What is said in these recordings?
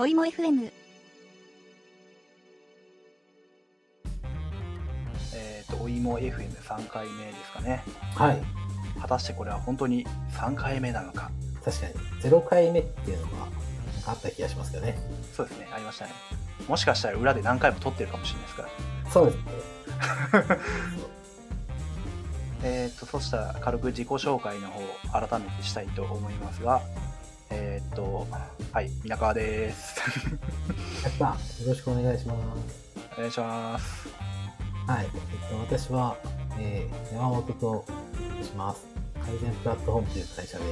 おいも FM えっ、と、おいも FM3 回目ですかね。はい。果たしてこれは本当に3回目なのか。確かに、0回目っていうのが、あった気がしますけどね。そうですね、ありましたね。もしかしたら裏で何回も撮ってるかもしれないですから。そうですね。えっ、と、そしたら軽く自己紹介の方、改めてしたいと思いますが、えっ、と、はい、皆川です。やった。よろしくお願いします。お願いします。はい。えっと、私は、えー、山本と申します。改善プラットフォームという会社で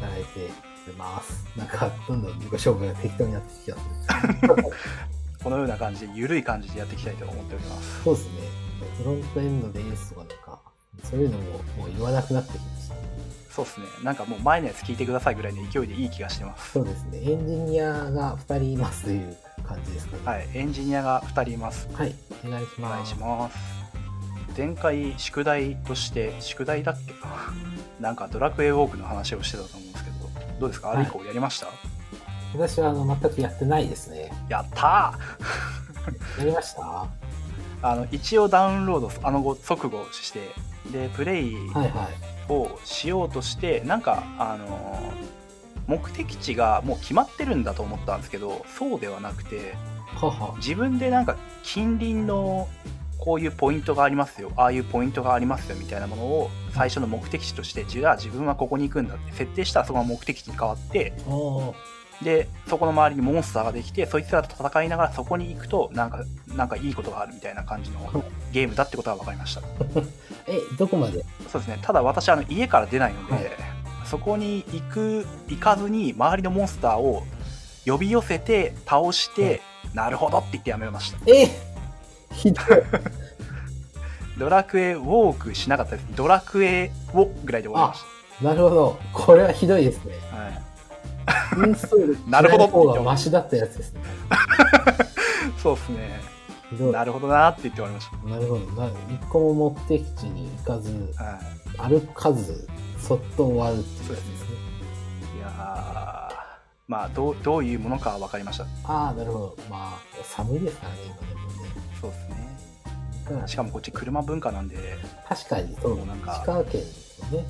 働いております。なんか、どんどん自己紹介が適当になってきた。このような感じで、ゆるい感じでやっていきたいと思っております。そうですね。フロントエンドでエースとかなんか、そういうのももう言わなくなってきました。そうですね、なんかもう前のやつ聞いてくださいぐらいの勢いでいい気がしてます。そうですね。エンジニアが2人いますという感じですかね。はい、エンジニアが2人います。はい。お願いします。お願いします。前回、宿題として、宿題だっけ？ななんかドラクエウォークの話をしてたと思うんですけど、どうですか？あれ以降やりました、私はあの全くやってないですね。やったやりました？ー あの、一応ダウンロード、あの後、即後して、で、プレイはいはい。をしようとして、なんか、あのー目的地がもう決まってるんだと思ったんですけど、そうではなくて、はは。自分でなんか近隣のこういうポイントがありますよああいうポイントがありますよみたいなものを最初の目的地としてじゃあ自分はここに行くんだって設定したらそこが目的地に変わってでそこの周りにモンスターができてそいつらと戦いながらそこに行くとなんかなんかいいことがあるみたいな感じの ゲームだってことが分かりました え、どこまで？そうですねただ私あの家から出ないので、はいそこに行く行かずに周りのモンスターを呼び寄せて倒して、なるほどって言ってやめましたえひどい。ドラクエウォークしなかったです。ドラクエをぐらいで終わりましなるほど。これはひどいですね。た。はい。インストール なるほどしない方がマシだったやつですね。そうですね。ひどい。なるほどなって言って終わりましなるほど。な一個も目的地に行かず、た。はい。歩かず、そっと終わるっていうですね。いやーまあどう、どういうものかは分かりました。ああ、なるほど。まあ、寒いですからね、今でもね。そうですね。うんしかもこっち車文化なんで、確かに、そう、もうなんか石川県ですよね。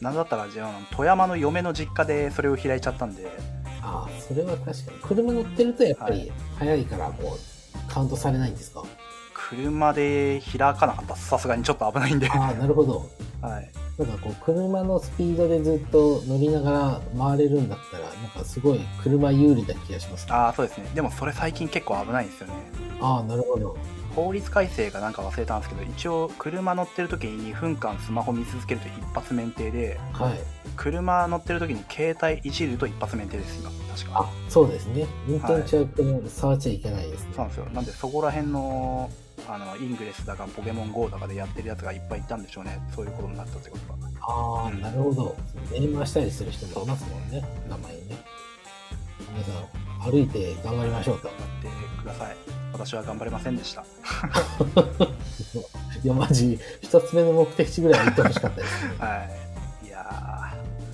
なんだったら、じゃあ、富山の嫁の実家でそれを開いちゃったんで、ああ、それは確かに。車乗ってるとやっぱはり早いからもうカウントされないんですか？車で開かなかったさすがにちょっと危ないんで。ああ、なるほど。はい。なんかこう、車のスピードでずっと乗りながら回れるんだったら、なんかすごい車有利な気がしますね。ああ、そうですね。でもそれ最近結構危ないんですよね。ああ、なるほど。法律改正がなんか忘れたんですけど一応車乗ってる時に2分間スマホ見続けると一発免停ではい。車乗ってる時に携帯いじると一発免停です今確かあ、そうですね。運転中ってもう触っちゃいけないですね。そうなんですよなんでそこら辺のあのイングレスだかポケモン GO だかでやってるやつがいっぱいいたんでしょうねそういうことになったってことがああ、うんなるほど。電話したりする人もいますもんね。名前にね。皆さん、歩いて頑張りましょうと。頑張ってください私は頑張れませんでした いや、マジ、一つ目の目的地ぐらいは行ってほしかったですね。はい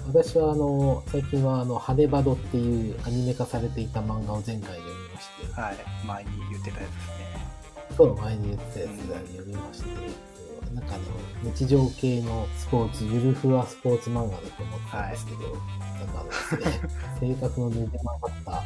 私はあの最近はあの「ハネバド」っていうアニメ化されていた漫画を前回読みまして。ーはい。前に言ってたやつですね。そう前に言ってたやつが読みまして、なんかあの日常系のスポーツゆるふわスポーツ漫画だと思ってたんですけど、なんかあのですね性格のねじ曲がった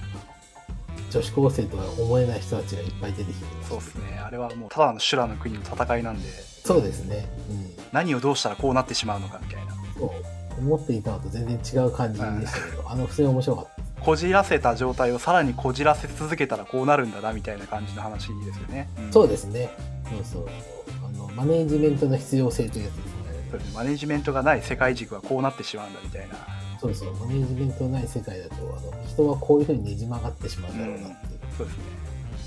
女子高生とは思えない人たちがいっぱい出てきてそうですね。あれはもうただの修羅の国の戦いなんで。そうですね。うん。何をどうしたらこうなってしまうのかみたいな。そう思っていたのと全然違う感じでしたけど、あの普通に面白かったこじらせた状態をさらにこじらせ続けたらこうなるんだなみたいな感じの話ですよね。んそうですねそうそうあのマネージメントの必要性というやつですねそうですマネジメントがない世界軸はこうなってしまうんだみたいな。そうそう、マネージメントのない世界だと、あの人はこういうふうにねじ曲がってしまうんだろうなっていう、そうですね。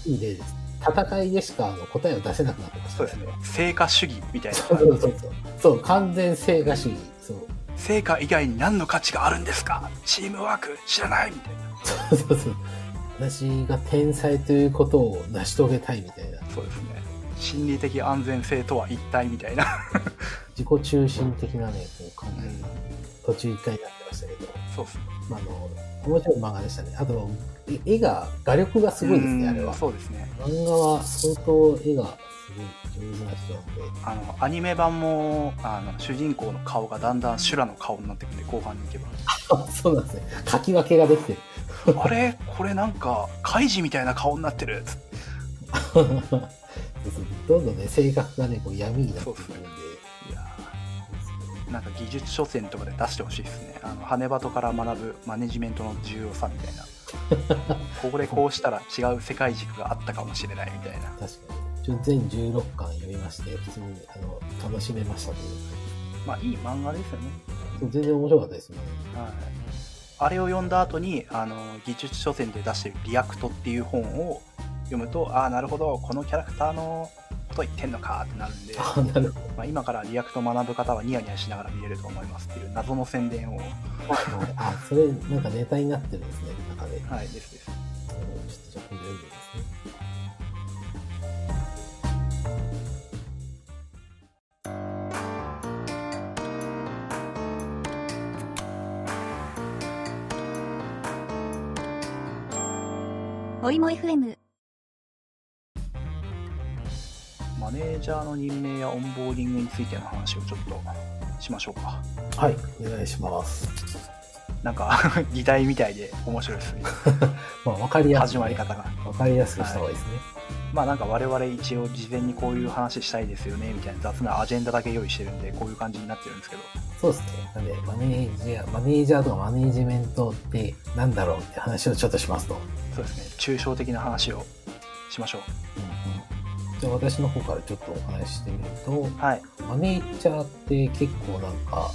いい例です。戦いでしかあの答えを出せなくなってました、そうですね。成果主義みたいな。そうそうそうそう。そう、完全成果主義。成果以外に何の価値があるんですか？チームワーク知らないみたいな。そうそうそう。私が天才ということを成し遂げたいみたいな。そうですね。心理的安全性とは一体みたいな。自己中心的なね、こう考えうんが途中一回になってましたけど。そうっすね。まあ、あの、面白い漫画でしたね。あと、え絵が、画力がすごいですね、あれは。そうですね。漫画は相当絵があの、アニメ版も、あの、主人公の顔がだんだん修羅の顔になってくるんで、後半に行けば。あ そうなんですね。書き分けができてる。あれ？これなんか、カイジみたいな顔になってるつってどんどんね、性格がね、こう闇になってくるんで。いやーなんか技術書典とかで出してほしいですね。あの、はねバドから学ぶマネジメントの重要さみたいな。これこうしたら違う世界軸があったかもしれないみたいな。確かに。全16巻読みまして、普通にあの楽しめましたというまあ、いい漫画ですよね。そう全然面白かったですね。はい。あれを読んだ後に、あの、技術書典で出してる React っていう本を読むと、ああ、なるほど、このキャラクターのこと言ってんのかってなるんで、あなるほまあ、今から React 学ぶ方はニヤニヤしながら見れると思いますっていう謎の宣伝を、ど。あ、それなんかネタになってるんですね、中で。はい、ですです。うんちょっとじゃあ今度読んでみますおいも FM。マネージャーの任命やオンボーディングについての話をちょっとしましょうか。はい、お願いします。なんか、議題みたいで面白いですね。まあ、わかりやすく、始まり方が。わかりやすくした方がいいですね。まあなんか我々一応事前にこういう話したいですよねみたいな雑なアジェンダだけ用意してるんでこういう感じになってるんですけどそうですね。なんで、マネージャー、マネージャーとかマネージメントってなんだろうって話をちょっとしますと。そうですね抽象的な話をしましょうんうん、じゃあ私の方からちょっとお話ししてみると、うはいマネージャーって結構なんか、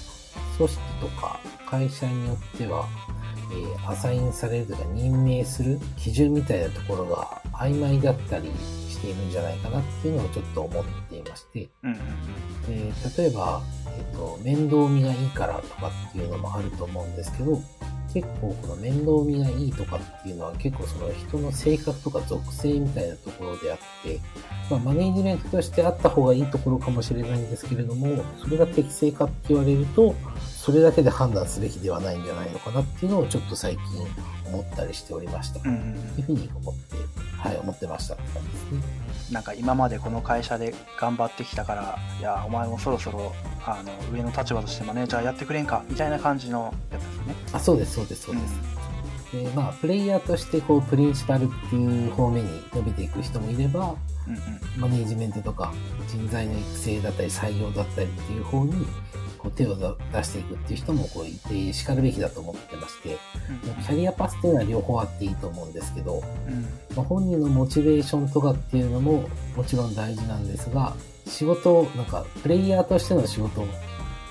組織とか会社によっては、えーアサインされるとか任命する基準みたいなところが曖昧だったりしているんじゃないかなっていうのをちょっと思っていまして、うんうんで例えば、えっと面倒見がいいからとかっていうのもあると思うんですけど結構この面倒見がいいとかっていうのは結構その人の性格とか属性みたいなところであって、まあ、マネージメントとしてあった方がいいところかもしれないんですけれどもそれが適正かって言われるとそれだけで判断すべきではないんじゃないのかなっていうのをちょっと最近思ったりしておりました。とうんうんいうふうに思って、はい、思ってましたって感じですね。なんか今までこの会社で頑張ってきたからいやお前もそろそろあの上の立場としてマネージャーやってくれんかみたいな感じのやつですねあ、そうです、そうです、そうです。で、まあ、プレイヤーとして、こう、プリンシパルっていう方面に伸びていく人もいれば、うんうんマネージメントとか、人材の育成だったり、採用だったりっていう方に、こう、手を出していくっていう人も、こう、いて、叱るべきだと思ってまして、うん。キャリアパスっていうのは両方あっていいと思うんですけど、うん。まあ、本人のモチベーションとかっていうのももちろん大事なんですが、仕事を、なんか、プレイヤーとしての仕事を、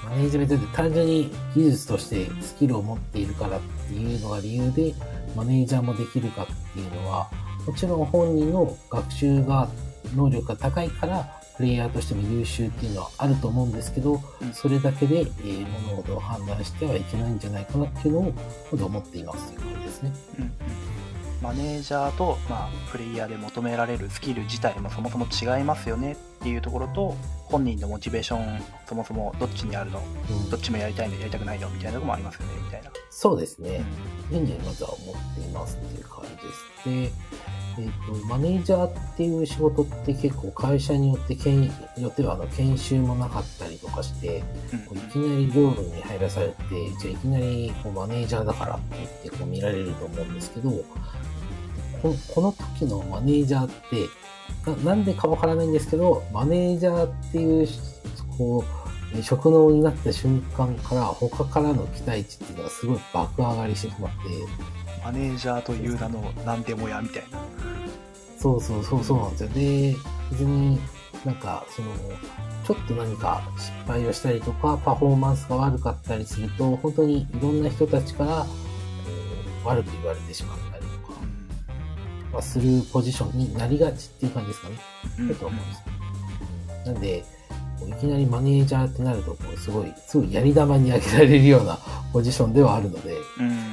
マネージメントって単純に技術としてスキルを持っているからっていうのが理由で、マネージャーもできるかっていうのは、もちろん本人の学習が、能力が高いから、プレイヤーとしても優秀っていうのはあると思うんですけど、うんそれだけで、えー物事を判断してはいけないんじゃないかなっていうのを、今度思っていますという感じですね。うんうんマネージャーと、まあ、プレイヤーで求められるスキル自体もそもそも違いますよねっていうところと本人のモチベーションそもそもどっちにあるの？うんどっちもやりたいのやりたくないのみたいなところもありますよねみたいな、そうですね。ういうふうにまずは思っていますっていう感じです。で、えっ、と、マネージャーっていう仕事って結構会社によってけん、よってはあの研修もなかったりとかして、んこういきなり業務に入らされて、じゃあいきなりこうマネージャーだからって言ってこう見られると思うんですけど、ここの時のマネージャーって、ななんでかわからないんですけど、マネージャーっていう、こう、職能になった瞬間から他からの期待値っていうのがすごい爆上がりしてしまって、マネージャーという名の何でもやみたいなそうそうそうそうなんですよ。で、別になんかその、ちょっと何か失敗をしたりとか、パフォーマンスが悪かったりすると、本当にいろんな人たちから、えー悪く言われてしまったりとか、まあ、するポジションになりがちっていう感じですかね。うんだと思うんです。なんで、いきなりマネージャーってなると、こうすごい、すごいやり玉に上げられるようなポジションではあるので、うん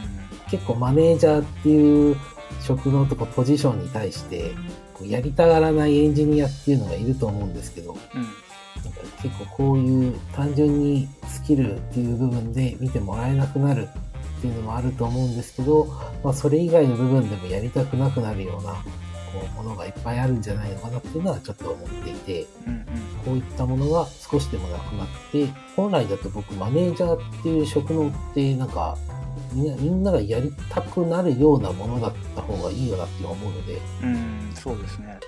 結構マネージャーっていう職能とかポジションに対して、こうやりたがらないエンジニアっていうのがいると思うんですけど、うん。なんか結構こういう単純にスキルっていう部分で見てもらえなくなるっっていうのもあると思うんですけど、まあ、それ以外の部分でもやりたくなくなるような、こう、ものがいっぱいあるんじゃないのかなっていうのはちょっと思っていて、うんうん。こういったものが少しでもなくなって、本来だと僕マネージャーっていう職能ってなんか、みんなみんながやりたくなるようなものだった方がいいよなって思うので、うんそうですね。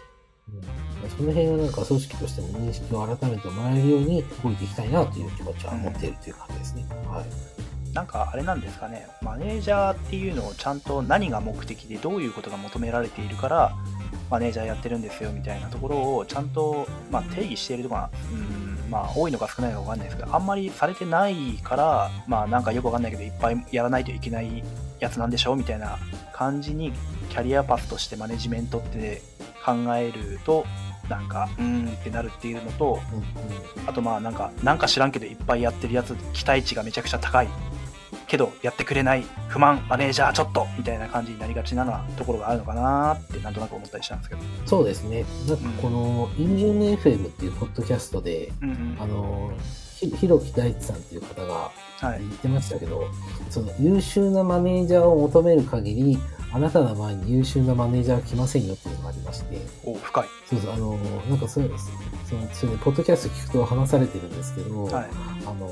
うん。その辺はなんか組織としても認識を改めてもらえるように動いていきたいなという気持ちは持っているという感じですね。はい。なんかあれなんですかね。マネージャーっていうのをちゃんと何が目的でどういうことが求められているからマネージャーやってるんですよみたいなところをちゃんと、まあ、定義しているとかうんまあ多いのか少ないのか分かんないですけどあんまりされてないからまあなんかよくわかんないけどいっぱいやらないといけないやつなんでしょうみたいな感じにキャリアパスとしてマネジメントって考えるとなんかうーんってなるっていうのとうんうん。あとまあなんかなんか知らんけどいっぱいやってるやつ期待値がめちゃくちゃ高いけどやってくれない不満マネージャーちょっとみたいな感じになりがちなところがあるのかなってなんとなく思ったりしたんですけど。そうですね。なんかこの、インジュン FM っていうポッドキャストで、うんうん。あの、ひひろき大地さんっていう方がはい。言ってましたけど、その優秀なマネージャーを求める限り、あなたの前に優秀なマネージャーは来ませんよっていうのがありまして、お深い。そうそう、あの、なんかそうです。その、それで、ポッドキャスト聞くと話されてるんですけど、はい。あの、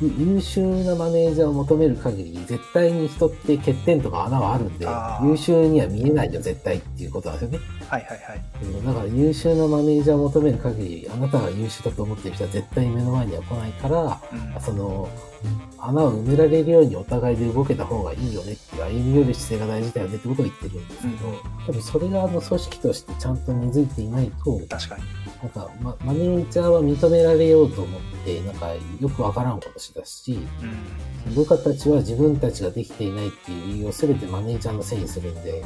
ゆ優秀なマネージャーを求める限り、絶対に人って欠点とか穴はあるんで優秀には見えないよ、絶対っていうことなんですよね。はいはいはい。うんだから優秀なマネージャーを求める限り、あなたが優秀だと思ってる人は絶対に目の前には来ないから、うん。その、穴を埋められるようにお互いで動けた方がいいよねっていう、歩み寄る姿勢が大事だよねってことを言ってるんですけど、うん多分それがあの組織としてちゃんと根付いていないと、確かに。なんか、ま、マネージャーは認められようと思って、なんか、よくわからんことしだし、うん。部下たちは自分たちができていないっていう理由を全てマネージャーのせいにするんで、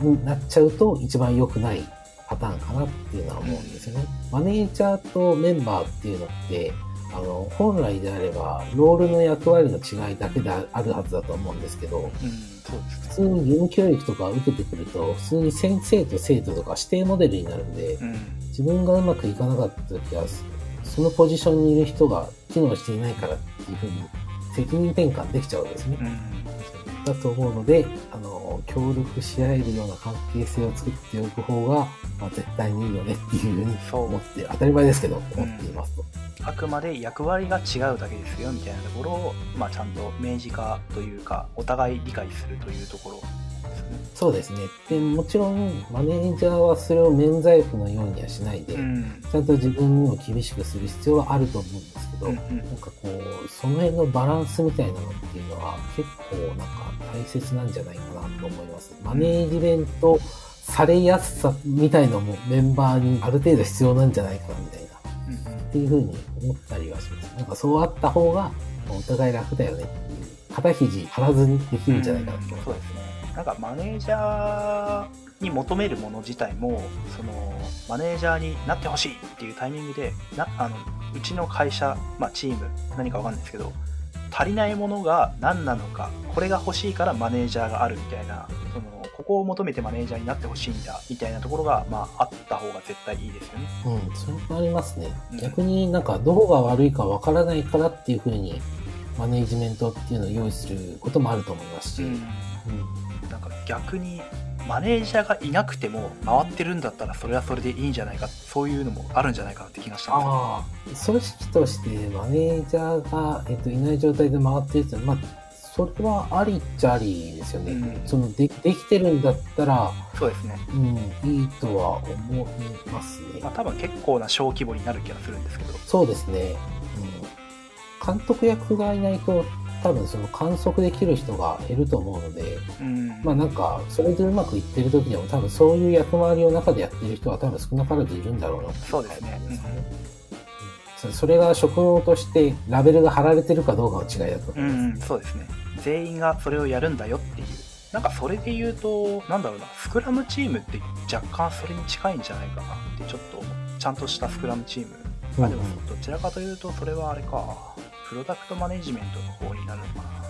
うんになっちゃうと一番良くないパターンかなっていうのは思うんですよね。マネージャーとメンバーっていうのって、あの、本来であれば、ロールの役割の違いだけであるはずだと思うんですけど、うん普通に義務教育とか受けてくると、普通に先生と生徒とか指定モデルになるんで、うん自分がうまくいかなかった時は、そのポジションにいる人が機能していないからっていうふうに責任転換できちゃうんですねう。んだと思うので、あの、協力し合えるような関係性を作っておく方が、まあ、絶対にいいよねっていうふうにそう思って、当たり前ですけど、思っていますと。あくまで役割が違うだけですよみたいなところを、まあ、ちゃんと明示化というかお互い理解するというところ。そうですね。で、もちろん、マネージャーはそれを免罪符のようにはしないで、うんちゃんと自分にも厳しくする必要はあると思うんですけど、うんうんなんかこう、その辺のバランスみたいなのっていうのは結構なんか大切なんじゃないかなと思います。マネージメントされやすさみたいのもメンバーにある程度必要なんじゃないかなみたいな、うんうんっていうふうに思ったりはします。なんかそうあった方がお互い楽だよねっていう、肩肘張らずにできるんじゃないかなと思います。そうですねなんかマネージャーに求めるもの自体もそのマネージャーになってほしいっていうタイミングでなあのうちの会社、まあ、チーム何かわかんないですけど足りないものが何なのかこれが欲しいからマネージャーがあるみたいなそのここを求めてマネージャーになってほしいんだみたいなところが、まあ、あった方が絶対いいですよね。うん、それもありますねうん。逆になんかどこが悪いかわからないからっていうふうにマネージメントっていうのを用意することもあると思いますし、うんなんか逆にマネージャーがいなくても回ってるんだったらそれはそれでいいんじゃないかそういうのもあるんじゃないかなって気がしたああ、組織としてマネージャーが、えっと、いない状態で回ってるっていうのは、まあ、それはありっちゃありですよね。うんそので、できてるんだったら、そうですね、うん、いいとは思いますね。まあ、多分結構な小規模になる気がするんですけどそうですね。うん。監督役がいないと、多分その観測できる人が減ると思うので、うん。まあなんか、それでうまくいってる時でも多分そういう役回りを中でやってる人は多分少なからずいるんだろうな。そうですね。うん。そそれが職能としてラベルが貼られてるかどうかの違いだとう思います。んそうですね。全員がそれをやるんだよっていう。なんかそれで言うとなんだろうな。スクラムチームって若干それに近いんじゃないかなってちょっとちゃんとしたスクラムチーム。あでもどちらかというとそれはあれかプロダクトマネジメントの方になるのかな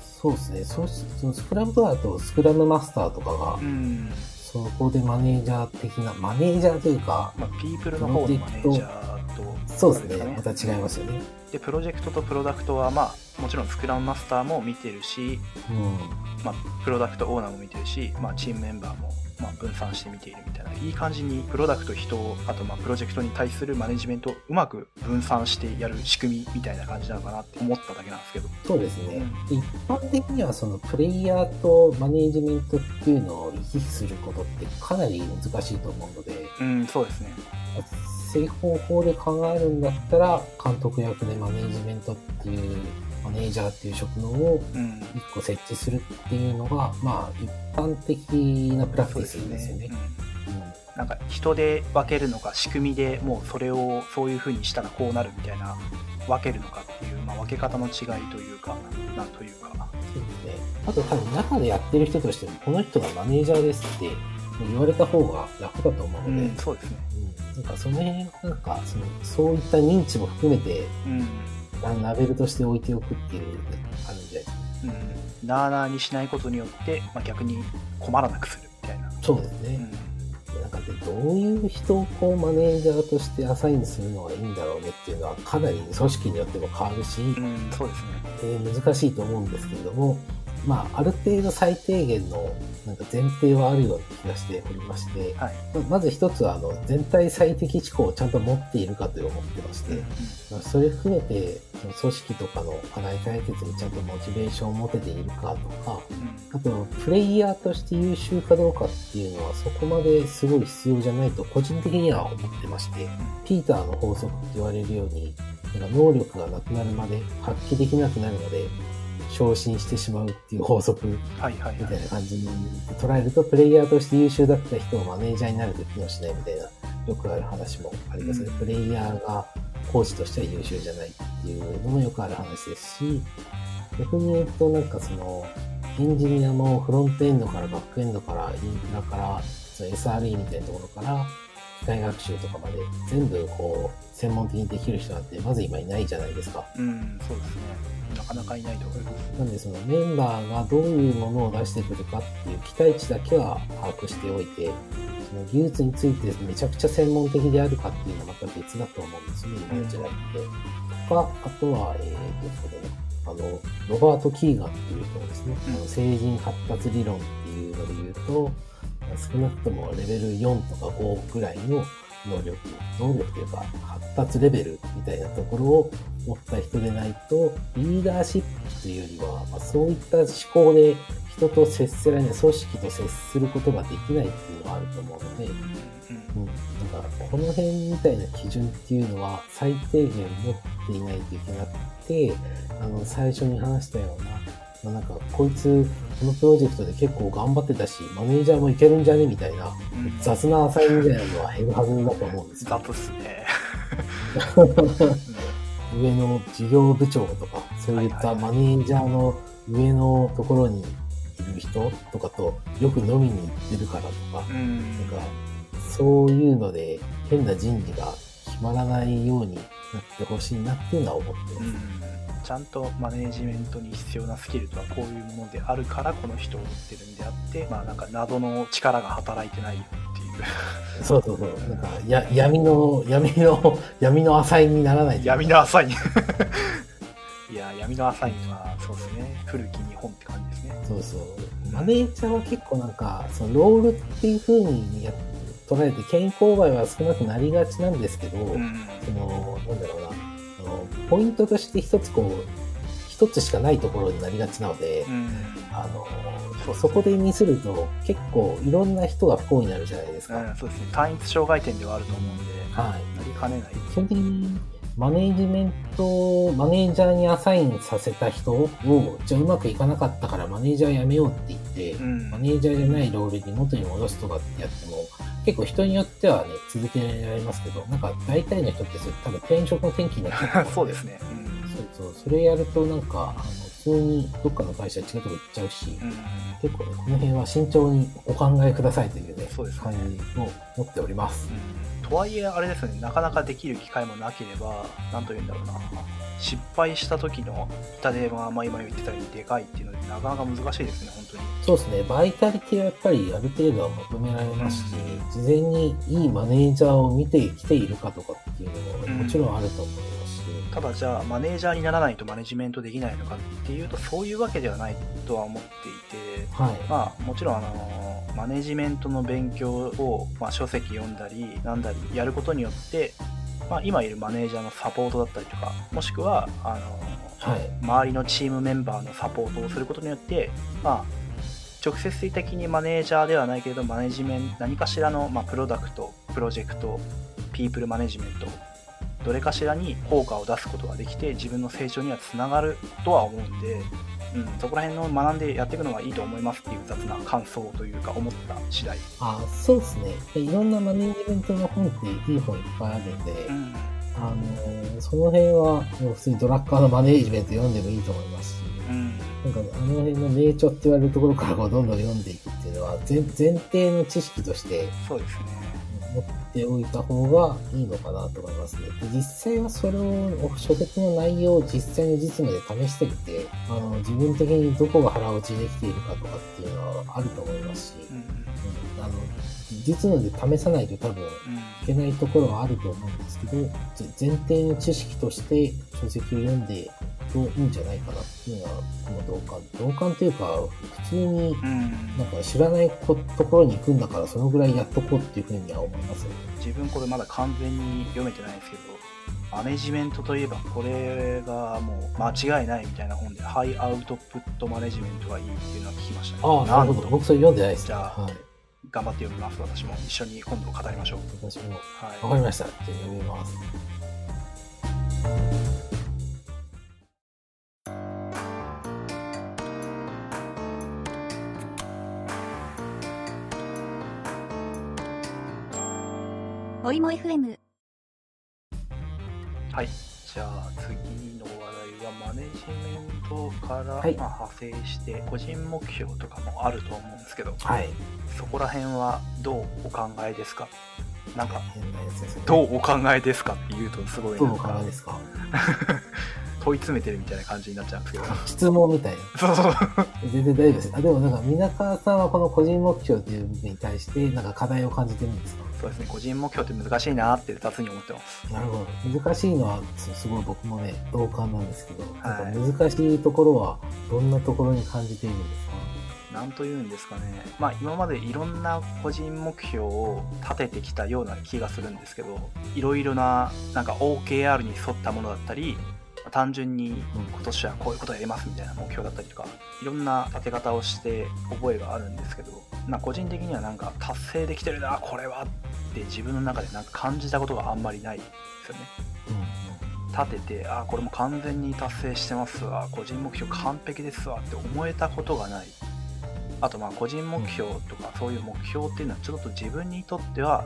そうですね。そうしそのスクラムとかだと、スクラムマスターとかがう、んそこでマネージャー的な、マネージャーというか、まあピープルの方のマネージャーとそうですね。また違いますよね。でプロジェクトとプロダクトはまあもちろんスクラムマスターも見てるし、うん。まあ、プロダクトオーナーも見てるし、まあ、チームメンバーもまあ分散して見ているみたいないい感じにプロダクト人あとまあプロジェクトに対するマネジメントをうまく分散してやる仕組みみたいな感じなのかなって思っただけなんですけど。そうですね。で一般的にはそのプレイヤーとマネジメントっていうのを行き来することってかなり難しいと思うので、うんそうですね。正方向で考えるんだったら、監督役でマネジメントっていう、マネージャーっていう職能をうん。一個設置するっていうのが、まあ一般的なプラクティスですよね。うん。なんか人で分けるのか仕組みでもうそれをそういう風にしたらこうなるみたいな分けるのかっていう、まあ、分け方の違いというかなんというか。そうですね。あと多分中でやってる人としても、この人がマネージャーですって言われた方が楽だと思ううので、んそうですね。うん。なんかその辺、なんかその、そういった認知も含めて、うんララベルとして置いておくっていう、あるんじで。うん、なあなあにしないことによって、まあ、逆に困らなくするみたいな、そうですね。うんなんかで、どういう人をこうマネージャーとしてアサインするのがいいんだろうねっていうのはかなり組織によっても変わるし、うん、そうですねえー難しいと思うんですけれども、まあ、ある程度最低限のなんか前提はあるような気がしておりまして、はい、ままず一つはあの全体最適思考をちゃんと持っているかと思ってまして、うんまあ、それ含めてその組織とかの課題解決にちゃんとモチベーションを持てているかとか、あと、プレイヤーとして優秀かどうかっていうのはそこまですごい必要じゃないと個人的には思ってまして、ピーターの法則って言われるように、なんか能力がなくなるまで発揮できなくなるので、昇進してしまうっていう法則みたいな感じに捉えると、プレイヤーとして優秀だった人をマネージャーになると機能しないみたいな、よくある話もありますね。うんプレイヤーがコーチとしては優秀じゃないっていうのもよくある話ですし、逆に言うとなんかその、エンジニアもフロントエンドからバックエンドからインフラから、その SRE みたいなところから、機械学習とかまで全部こう、専門的にできる人なんてまず今いないじゃないですか。うんそうですねなかなかいないと思いますなんでそのメンバーがどういうものを出してくるかっていう期待値だけは把握しておいて、その技術についてめちゃくちゃ専門的であるかっていうのはまた別だと思うんですよね、今の時代って。とか、あとは、えーと、そうだな。あの、ロバート・キーガンっていう人もですね、うんあの成人発達理論っていうので言うと、少なくともレベル4とか5ぐらいの能力、能力というか発達レベルみたいなところを持った人でないと、リーダーシップというよりは、まあ、そういった思考で人と接せられない、組織と接することができないっていうのがあると思うので、うん。うん、なんかこの辺みたいな基準っていうのは最低限持っていないといけなくて、あの、最初に話したような、まあ、なんかこいつ、このプロジェクトで結構頑張ってたし、マネージャーもいけるんじゃね？みたいな、うん。雑なアサインみたいなのは減るはずだと思うんですよ。雑っすね、上の事業部長とか、そういったマネージャーの上のところにいる人とかとよく飲みに行ってるからとか、うん。なんか、そういうので変な人事が決まらないようになってほしいなっていうのは思ってます。うんちゃんとマネージメントに必要なスキルとはこういうものであるからこの人を打ってるんであってまあなんか謎の力が働いてないよっていう。そうそうそう。なんか、や、闇の、闇の、闇のアサインにならない闇のアサインい。や闇のアサインはそうですね。古き日本って感じですね。そうそう。マネージャーは結構なんか、そのロールっていう風にや捉えて、健康売は少なくなりがちなんですけど、うん。その、なんだろうな、あのポイントとして一つこう、一つしかないところになりがちなので、うんあの、そこでミスると結構いろんな人が不幸になるじゃないですか。うん、そうですね単一障害点ではあると思うんで、はい。なりかねない基本的にマネージメント、マネージャーにアサインさせた人を、じゃあうまくいかなかったからマネージャー辞めようって言って、うん。マネージャーじゃないロールに元に戻すとかってやっても、結構人によってはね、続けられますけど、なんか大体の人ってそれ多分転職の転機になっちゃう そうですね。そうそう、それやるとなんか、あの、普通にどっかの会社違うとこ行っちゃうし、うん、うん結構ね、この辺は慎重にお考えくださいというね、そうですね。感じを持っております。うん。とはいえあれですねなかなかできる機会もなければ何と言うんだろうな。失敗した時の痛手が、まあ、今言ってたようにでかいっていうのでなかなか難しいですね本当に。そうですね、バイタリティはやっぱりある程度は求められますし、事前にいいマネージャーを見てきているかとかっていうのもうん。もちろんあると思いますし、ただじゃあマネージャーにならないとマネジメントできないのかっていうとそういうわけではないとは思っていてはい。まあもちろんあのマネジメントの勉強を、まあ、書籍読んだりなんだりやることによって、まあ、今いるマネージャーのサポートだったりとかもしくはあのはい。周りのチームメンバーのサポートをすることによって、まあ、直接的にマネージャーではないけれどマネジメント何かしらの、まあ、プロダクトプロジェクトピープルマネジメントどれかしらに効果を出すことができて自分の成長にはつながるとは思うんで、うん、そこら辺の学んでやっていくのがいいと思いますっていう雑な感想というか思った次第、あ、そうですね。でいろんなマネジメントの本っていい本いっぱいあるんで、うん。あのーその辺は、もう普通にドラッカーのマネージメント読んでもいいと思いますし、うん。なんかね、あの辺の名著って言われるところからこうどんどん読んでいくっていうのは、前前提の知識としてそうですね。持っておいた方がいいのかなと思いますね。で実際はそれを、書籍の内容を実際の実務で試してみて、あの、自分的にどこが腹落ちできているかとかっていうのはあると思いますし、うんうんあの、実務で試さないと多分、うんいけないところはあると思うんですけど、ぜ前提の知識として書籍を読んでいいいんじゃないかなっていうのは、もう同感。同感というか、普通にうんなんか知らないこところに行くんだから、そのぐらいやっとこうっていうふうには思いますよ。自分これまだ完全に読めてないんですけどマネジメントといえばこれがもう間違いないみたいな本でハイアウトプットマネジメントがいいっていうのは聞きましたねああ、なるほど。僕それ読んでないです。じゃあはい。頑張って読みます私も。一緒に今度語りましょう。私も、はい。わかりました。じゃあ読みます。おいも FM はい。じゃあ次から、はいまあ、派生して個人目標とかもあると思うんですけどはい。そこら辺はどうお考えですか？なんか変なね。どうお考えですかって言うとすごいどうおなんか考えですか？問い詰めてるみたいな感じになっちゃうんですけど質問みたいな。そうそう全然大丈夫です。あ、でもなんか、皆川さんはこの個人目標っていう部分に対して、なんか課題を感じてるんですか？そうですね個人目標って難しいなって雑に思ってます。なるほど。難しいのは、すすごい僕もね、同感なんですけど、はい。なんか難しいところは、どんなところに感じているんですか？なんというんですかね。まあ今までいろんな個人目標を立ててきたような気がするんですけどいろいろななんか OKR に沿ったものだったり単純に今年はこういうことをやりますみたいな目標だったりとかいろんな立て方をして覚えがあるんですけど、まあ、個人的にはなんか達成できてるなこれはって自分の中でなんか感じたことがあんまりないですよね。うん。立ててあこれも完全に達成してますわ個人目標完璧ですわって思えたことがない。あとまあ個人目標とかそういう目標っていうのはちょっと自分にとっては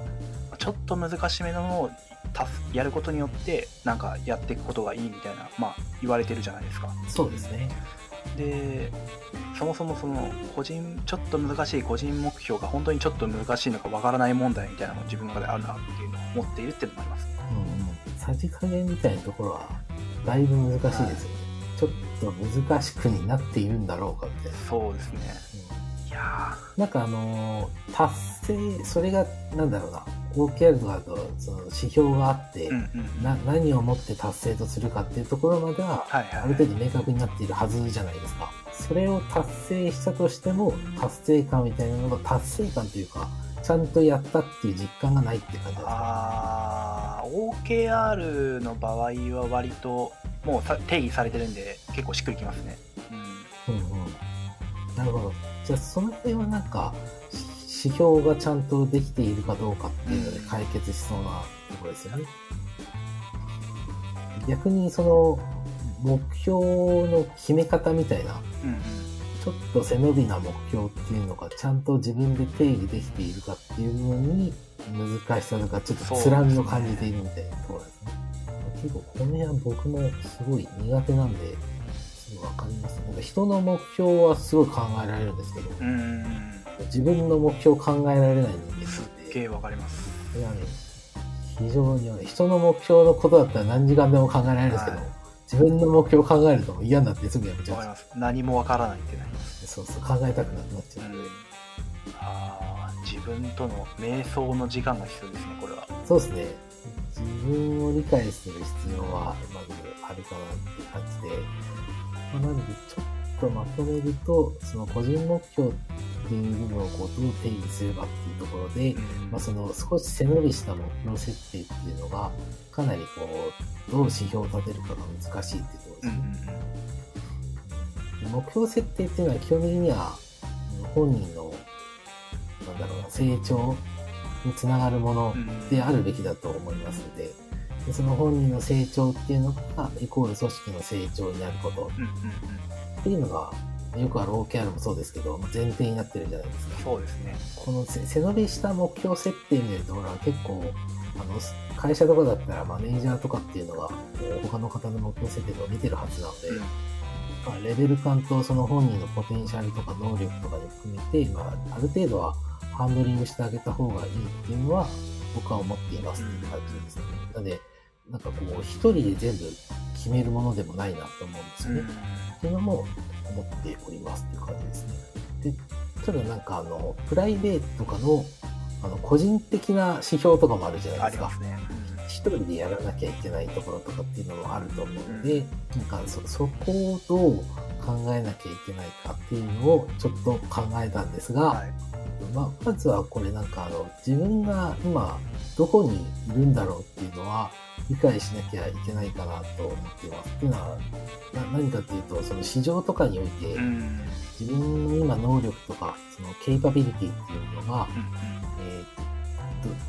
ちょっと難しめのものを達やることによってなんかやっていくことがいいみたいなまあ言われてるじゃないですかうんそうですね。でそもそもその個人ちょっと難しい個人目標が本当にちょっと難しいのかわからない問題みたいなのも自分の中であるなっていうのを思っているっていうのもありますうんうん。さじ加減みたいなところは、だいぶ難しいですよね。ちょっと難しくになっているんだろうかみたいな。そうですねやなんかあのー達成、それが、なんだろうな、OKR とかだと、その指標があって、ーうんうんうんな何をもって達成とするかっていうところまでは、ある程度明確になっているはずじゃないですか。それを達成したとしても、達成感みたいなのが、達成感というか、ちゃんとやったっていう実感がないって感じですか？あー OKR の場合は割ともうさ定義されてるんで結構しっくりきますね、うん、うんうん。なるほど。じゃあ、その辺はなんか、し指標がちゃんとできているかどうかっていうので解決しそうなところですよね。逆にその、目標の決め方みたいな、うんうんちょっと背伸びな目標っていうのがちゃんと自分で定義できているかっていうのに難しさとかちょっとつらみを感じているみたいなところですね。結構この辺は僕もすごい苦手なんで、すごいわかります。なんか人の目標はすごい考えられるんですけど、うん。うんうん自分の目標考えられない人間すっげえわかります。いやね、非常にね、人の目標のことだったら何時間でも考えられるんですけど、はい。自分の目標を考えると嫌になってすぐやめちゃう。んでわかります。何もわからないってなります。そうそう、考えたくなくなっちゃう。ん。で。あー自分との瞑想の時間が必要ですねこれは。そうですね。自分を理解する必要はまずあるかなっていう感じで、まあ、なのでちょっとまとめると、その個人目標っていう部分をこうどう定義すればっていうところで、まあ、その少し背伸びした目標設定っていうのが、かなりこう、どう指標を立てるかが難しいっていうところですね。目標設定っていうのは基本的には本人の、なんだろうな、成長につながるものであるべきだと思いますので、でその本人の成長っていうのが、イコール組織の成長になることっていうのが、よくある OKR もそうですけど、前提になってるじゃないですか。そうですね。この背伸びした目標設定みたいなところは結構、あの、会社とかだったらマネージャーとかっていうのが、他の方の目標設定を見てるはずなので、まあ、レベル感とその本人のポテンシャルとか能力とかに含めて、まあ、ある程度はハンドリングしてあげた方がいいっていうのは僕は思っていますっていう感じですね。なので、なんかこう、一人で全部決めるものでもないなと思うんですよね。っていうのも思っておりますっていう感じですね。で、ただなんかあの、プライベートとかの、あの、個人的な指標とかもあるじゃないですか。一人でやらなきゃいけないところとかっていうのもあると思うので、なんかそ、そこをどう考えなきゃいけないかっていうのをちょっと考えたんですが、はい、まあ、まずはこれなんかあの、自分が今どこにいるんだろうっていうのは理解しなきゃいけないかなと思っています。っていうのは、何かっていうと、その市場とかにおいて、自分の今能力とか、そのケイパビリティっていうのが、えー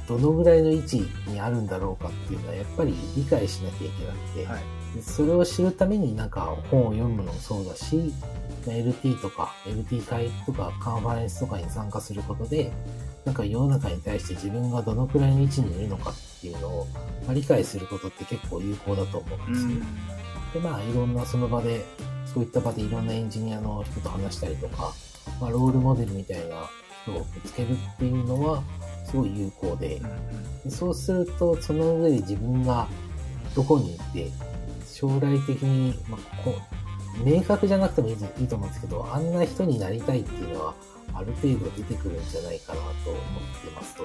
どのぐらいの位置にあるんだろうかっていうのはやっぱり理解しなきゃいけなくて、はい、それを知るためになんか本を読むのもそうだし、LT とか LT 会とかカンファレンスとかに参加することで、なんか世の中に対して自分がどのくらいの位置にいるのかっていうのを、まあ、理解することって結構有効だと思うんですよ。で、まあいろんなその場で、そういった場でいろんなエンジニアの人と話したりとか、まあロールモデルみたいな人を見つけるっていうのは、すごい有効で、そうすると、その上で自分がどこに行って、将来的に、まあ、こう、明確じゃなくてもいいいいと思うんですけど、あんな人になりたいっていうのは、ある程度出てくるんじゃないかなと思ってますと。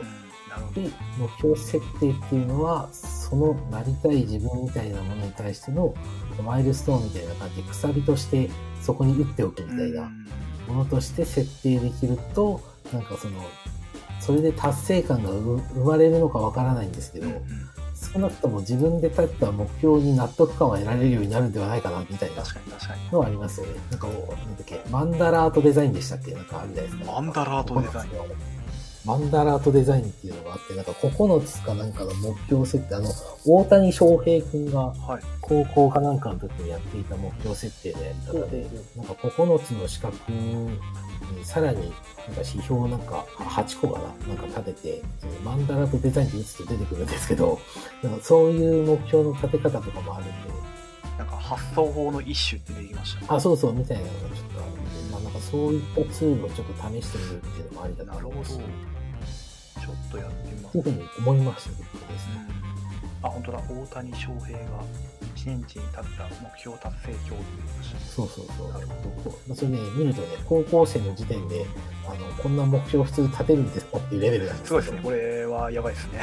で、目標設定っていうのは、そのなりたい自分みたいなものに対してのマイルストーンみたいな感じで、くさびとしてそこに打っておくみたいなものとして設定できると、なんかそのそれで達成感が生まれるのかわからないんですけど、うん、少なくとも自分で立った目標に納得感を得られるようになるんではないかな、みたいなのはありますよね。なんか、なんだっけ、マンダラートデザインでしたっけなんかあるじゃないですか。マンダラートデザインマンダラートデザインっていうのがあって、なんか9つかなんかの目標設定、あの、大谷翔平くんが、高校かなんかの時にやっていた目標設定のやり方で、なんか9つの資格にさらになんか指標なんか8個かななんか立てて、マンダラとデザインで打つと出てくるんですけど、なんかそういう目標の立て方とかもあるんで。なんか発想法の一種ってできました、ね、あ、そうそう、みたいなのがちょっとあるなんかそういったツールをちょっと試してみるっていうのもありだと思いま。ちょっとやってみます。というふうに思いました、僕ですね。あ、本当だ、大谷翔平が1年地に立った目標達成表って言いました、そうそうそう。なるほど。それね、見るとね、高校生の時点で、あの、こんな目標普通立てるんですかっていうレベルなんですそうですね。これはやばいですね。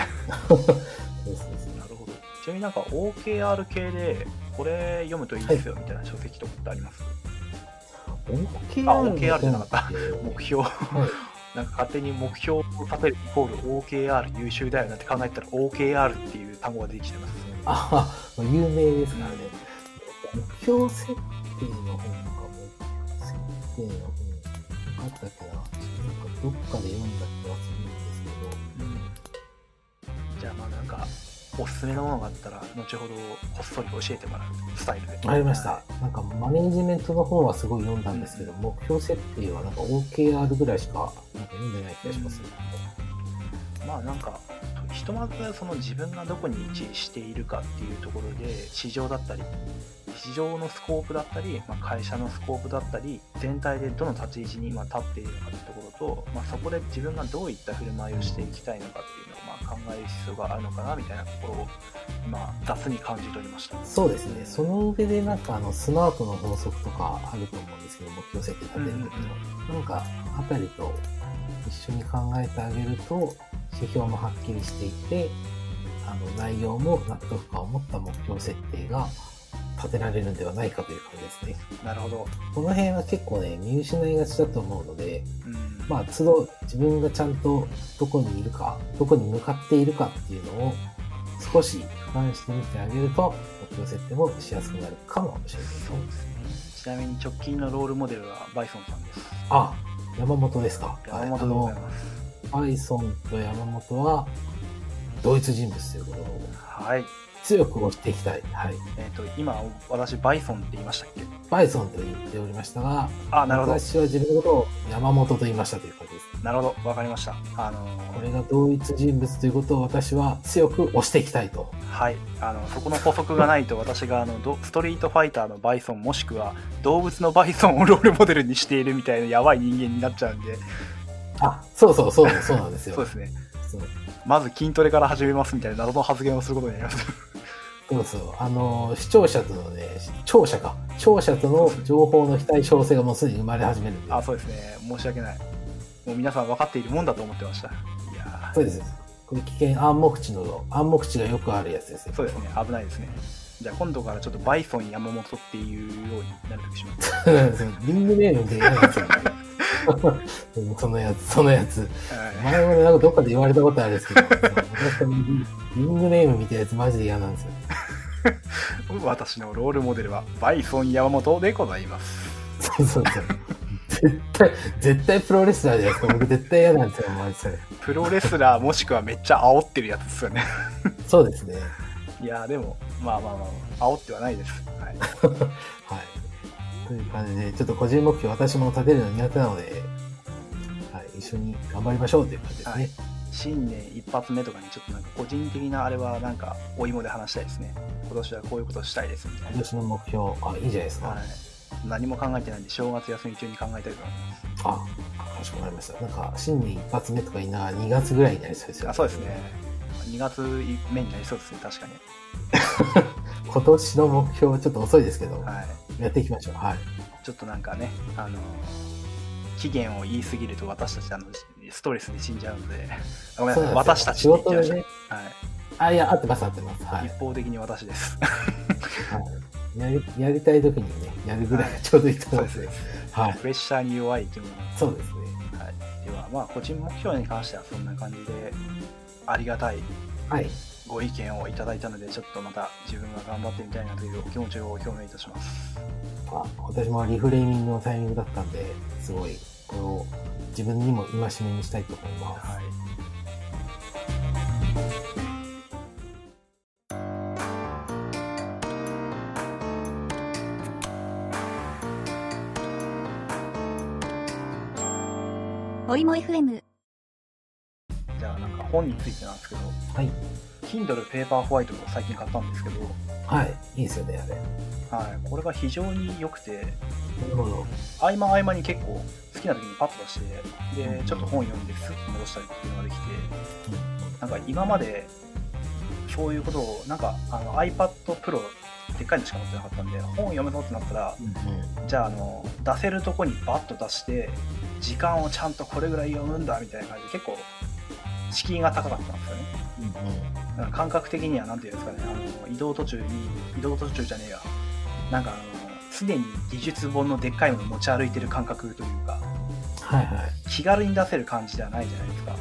そうそうそう。なるほど。ちなみになんか OKR 系で、これ読むといいですよみたいな書籍とかってあります、はい、?OKR? あ、OKR じゃなかった。目標。はいなんか勝手に目標を立てるイコール OKR 優秀だよなって考えたら OKR っていう単語が出てきてます、ね。ああ、有名ですからね。目標設定の本か、目標設定の本、あったっけな。なんかどっかで読んだ気がするんですけど。うん。じゃあまあなんか、おすすめのものがあったら、後ほどこっそり教えてもらうスタイルで。ありました。なんかマネージメントの本はすごい読んだんですけど、うん、目標設定はなんか OKR ぐらいしかなんか読んでない気がします、ね、うん、まあなんか、ひとまずその自分がどこに位置しているかっていうところで市場だったり市場のスコープだったり、まあ、会社のスコープだったり全体でどの立ち位置に今立っているのかっていうところと、まあ、そこで自分がどういった振る舞いをしていきたいのかっていうのえる必要があるのかなみたいなところを今雑に感じ取りました。そうですね。その上でなんかあのスマートの法則とかあると思うんですけど目標設定立てる時の、うん、なんかあたりと一緒に考えてあげると指標もはっきりしていて、ああの内容も納得感を持った目標設定が立てられるんではないかという感じですね。なるほど。この辺は結構ね、見失いがちだと思うので、うん。まあ、都度自分がちゃんとどこにいるか、どこに向かっているかっていうのを少し俯瞰してみてあげると、目標設定もしやすくなるかもしれないですね。ちなみに直近のロールモデルはバイソンさんです。あ、山本ですか。山本でございます。バイソンと山本は同一人物ということをはい。強く推していきたい。はい。えっ、と、今、私、バイソンって言いましたっけ？バイソンと言っておりましたが、あ、なるほど。私は自分のことを山本と言いましたという感じです。なるほど。わかりました。あのーこれが同一人物ということを私は強く推していきたいと。はい。あの、そこの補足がないと、私が、あの、どストリートファイターのバイソン、もしくは、動物のバイソンをロールモデルにしているみたいなやばい人間になっちゃうんで、あ、そうそうそう、そうなんですよ。そうですね。まず筋トレから始めますみたいな謎の発言をすることになります。そうそう。あの、視聴者とのね、聴者か。聴者との情報の非対称性がもうすでに生まれ始めるんで。あ、そうですね。申し訳ない。もう皆さん分かっているもんだと思ってました。いやそうです。これ危険暗黙知の、暗黙知がよくあるやつですよ。ーそうですね。危ないですね。じゃあ今度からちょっとバイソン山本っていうようになるときします。リングネームで嫌なんですよ。う んそのやつ、そのやつ。はい前もね、なんかどっかで言われたことあるんですけど、リングネームみたいなやつマジで嫌なんですよ。私のロールモデルはバイソン山本でございます。そうそうそう。絶対、絶対プロレスラーじゃないですか。僕絶対嫌なんですよ、マジそれ。プロレスラーもしくはめっちゃ煽ってるやつですよね。そうですね。いやーでも、まあまあまあ、煽ってはないです。はい。はい。という感じで、ちょっと個人目標私も立てるの苦手なので、はい、一緒に頑張りましょうという感じですね。はい新年一発目とかにちょっとなんか個人的なあれはなんかお芋で話したいですね。今年はこういうことしたいですみたい今年の目標、あ、いいじゃないですか。な。はい。何も考えてないんで正月休み中に考えたいと思います。あ、かしこまりました。なんか、新年一発目とか言いながら2月ぐらいになりそうですよあそうですね。2月目になりそうですね、確かに。今年の目標はちょっと遅いですけど、はい。やっていきましょう。はい。ちょっとなんかね、あの、期限を言いすぎると私たちあのストレスで死んじゃうので、ごめんなさい、私たち仕って言っちゃいました。はい。あ、いや、合ってます、合ってます。はい。一方的に私です。はい、やりやりたい時にね、やるぐらいがちょうどいいと思そううんで。ですはい。プレッシャーに弱い生き物そうですね。はい、では、まあ、個人目標に関してはそんな感じで、ありがたいはい。ご意見をいただいたので、ちょっとまた自分が頑張ってみたいなというお気持ちを表明いたします。あ私もリフレーミングのタイミングだったんで、すごい、これを自分にも戒めにしたいと思います。はい。おいも FM じゃあ、なんか本についてなんですけど、はい。Kindle Paperwhite を最近買ったんですけど、はい。いいですよね、あれ。はい、これが非常に良くて、なるほど。合間合間に結構好きな時にパッと出して、で、うんちょっと本読んでスッと戻したりっていうのができて、なんか今までそういうことを、なんかあの iPad Pro でっかいのしか持ってなかったんで、本読むぞってなったら、うんうん。じゃああの出せるとこにバッと出して時間をちゃんとこれぐらい読むんだみたいな感じで結構敷居が高かったんですよねうんうん。感覚的には何ていうんですかねあの移動途中に移動途中じゃねえやなんかあの常に技術本のでっかいもの持ち歩いてる感覚というかはいはい。気軽に出せる感じではないじゃないですか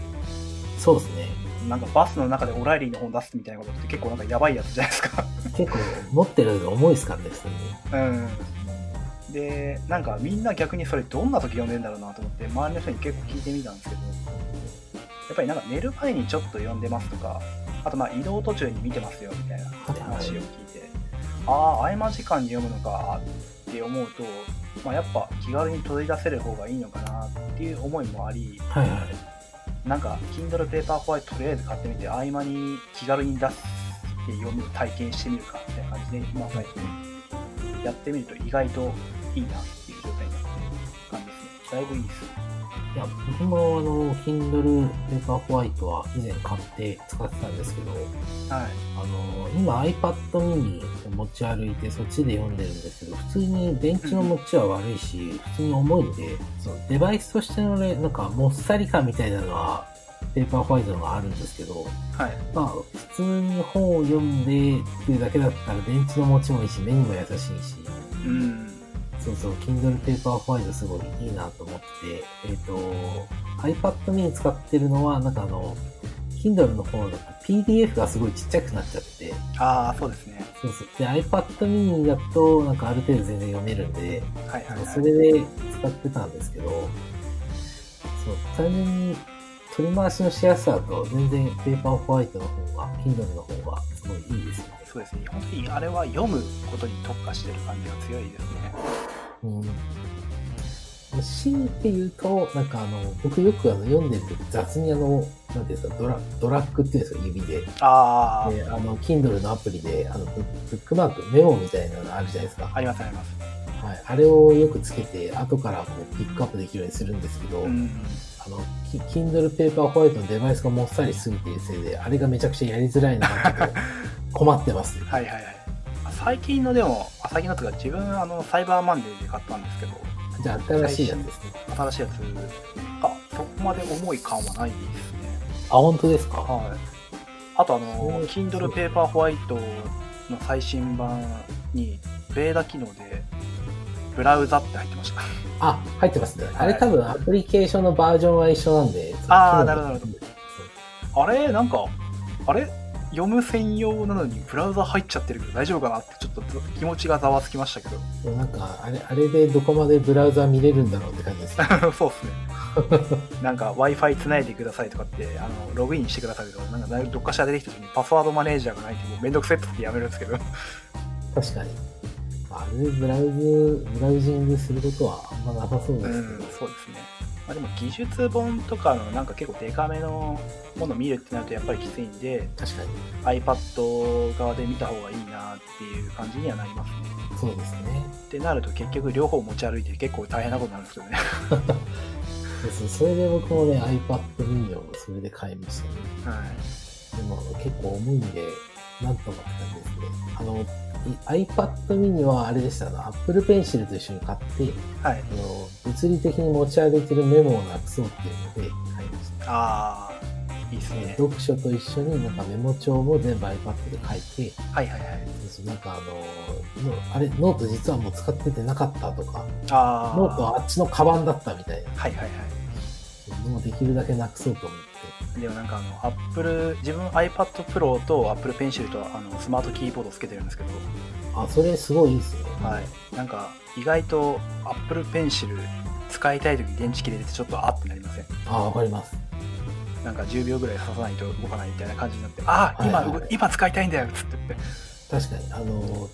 そうですね。なんかバスの中でオライリーの本出すみたいなことって結構なんかやばいやつじゃないですか結構、持ってるの重いですからね、普通に。うんでなんかみんな逆にそれどんな時読んでんだろうなと思って周りの人に結構聞いてみたんですけどやっぱりなんか寝る前にちょっと読んでますとかあとまあ移動途中に見てますよみたいな話を聞いて、ああ合間時間に読むのかって思うと、まあ、やっぱ気軽に取り出せる方がいいのかなっていう思いもありはいはい。なんか Kindle Paperwhite とりあえず買ってみて合間に気軽に出して読む体験してみるかみたいな感じで今最近やってみると意外といいなっていう状態になってる感じですね。だいぶいいですいや、僕もあの、Kindle Paperwhite は以前買って使ってたんですけど、はいあの、今 iPad mini を持ち歩いてそっちで読んでるんですけど、普通に電池の持ちは悪いし、普通に重いんで、そのデバイスとしてのね、なんかもっさり感みたいなのはペーパーホワイトのがあるんですけど、はい。まあ、普通に本を読んでっていうだけだったら電池の持ちもいいし、目にも優しいし、うん。そうそう、Kindle Paper White すごいいいなと思って、えっ、と、iPad mini 使ってるのは、なんかあの、Kindle の方だと PDF がすごいちっちゃくなっちゃって、ああ、そうですね。そうそう。で、iPad mini だと、なんかある程度全然読めるんで、はいはいはい。それで使ってたんですけど、そう、単純に取り回しのしやすさと、全然ペーパーホワイトの方が、Kindle の方がすごいいいですよね。そうですね。本当にあれは読むことに特化してる感じが強いですね。うん。強いて言うと、なんかあの、僕よくあの読んでる時雑にあの、なんていうんですか、ドラドラッグっていうんですか、指で。ああ、で、あの、Kindle のアプリで、あの、ブブックマーク、メモみたいなのあるじゃないですか。ありますあります。はい。あれをよくつけて、後からこう、ピックアップできるようにするんですけど、うん。あの、キ Kindle Paper White のデバイスがもっさりしすぎているせいで、あれがめちゃくちゃやりづらいなって 困ってます。はいはいはい。最近のでも、あ最近のとか自分あのサイバーマンデーで買ったんですけど、じゃあ、新しいやつですね。新しいやつ、あ、そこまで重い感はないですね。あ、本当ですか？はい。あとあの、そう Kindle Paper White の最新版に、ベーダ機能で、ブラウザって入ってました。あ、入ってますね。あれはい多分アプリケーションのバージョンは一緒なんで。あーそっちのなるほどなるあれなんか、あれ読む専用なのにブラウザ入っちゃってるけど大丈夫かなってちょっと気持ちがざわつきましたけど。なんか、あれ、あれでどこまでブラウザ見れるんだろうって感じですね。そうっすね。なんか Wi-Fi つないでくださいとかって、あの、ログインしてくださいとか、なんかどっかしら出てきた時にパスワードマネージャーがないってもうめんどくせえって言ってやめるんですけど。確かに。あれでブラウズ、ブラウジングすることはあんまなさそうですけど。うん、そうですね。まあ、でも技術本とかのなんか結構デカめのもの見るってなるとやっぱりきついんで、確かに。iPad 側で見た方がいいなっていう感じにはなりますね。そうですね。ってなると結局両方持ち歩いて結構大変なことになるんですよね。そうそうそれで僕もね、iPad mini をそれで買いましたね。はい。でも結構重いんで、なんとかって感じですね。あの、い iPad mini はあれでしたあの、Apple Pencil と一緒に買って、はい。あの物理的に持ち歩いてるメモをなくそうっていうので買いました。ああ、いいですね。読書と一緒になんかメモ帳も全部 iPad で書いて、はいはいはい。そうなんかあの、のあれ、ノート実はもう使っててなかったとか、ああ。ノートはあっちのカバンだったみたいなはいはいはい。のをできるだけなくそうと思って。でもなんかあの、Apple、自分 iPad Pro と Apple Pencil とあのスマートキーボードつけてるんですけど、あ、それすごいいいですね。はい。なんか、意外と Apple Pencil 使いたい時に電池切れててちょっとあってなりません？あ、わかります。なんか10秒ぐらい刺さないと動かないみたいな感じになって、ああ、今、はいはいはい今使いたいんだよっつって。確かに。あの、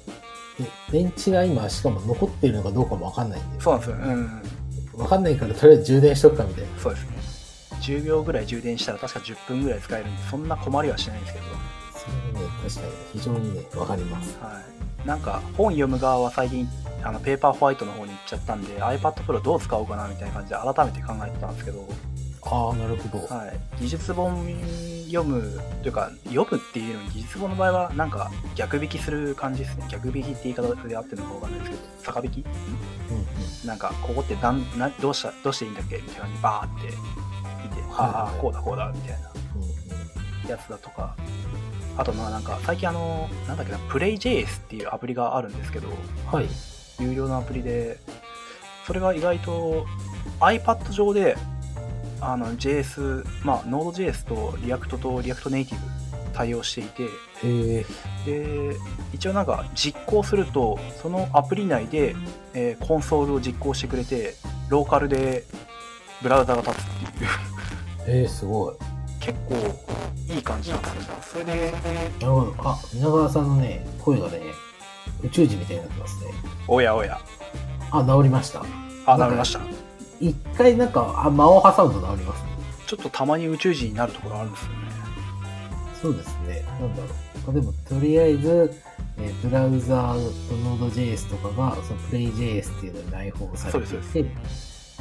で電池が今しかも残っているのかどうかもわかんないんで、そうなんですよ。うん。わかんないからとりあえず充電しとくかみたいな。そうですね。10秒ぐらい充電したら確か10分ぐらい使えるんで、そんな困りはしないんですけど、それね、確かに非常にね、わかります。はい。なんか、本読む側は最近、あの、ペーパーホワイトの方に行っちゃったんで、iPad Pro どう使おうかなみたいな感じで改めて考えてたんですけど、ああ、なるほど。はい。技術本読む、というか、読むっていうのに技術本の場合は、なんか逆引きする感じですね。逆引きって言い方で合ってるのかわかんないですけど、逆引き？んうんうんなんか、ここってなんなどうした、どうしていいんだっけ？みたいな感じでバーって見て、ああ、こうだこうだ、みたいな。うんやつだとか、あとまあなんか、最近あの、なんだっけな、PlayJS っていうアプリがあるんですけど、うんはい。有料のアプリで、それが意外と iPad 上で、あの JS、まあ Node.js と React と React Native 対応していて、えで、一応なんか実行すると、そのアプリ内で、えーコンソールを実行してくれて、ローカルでブラウザが立つっていう、ー、えー、すごい。結構いい感じなんですよ。それで、なるほど。あ、皆川さんのね、声がね、宇宙人みたいになってますね。おやおや、あ、治りました。あ、なりました。一回なんか、あ、間を挟むと治りますね。ちょっとたまに宇宙人になるところあるんですよね。そうですね。なんだろう。あでも、とりあえず、えーブラウザーと Node.js とかが、その PlayJS っていうのに内包されてそういて、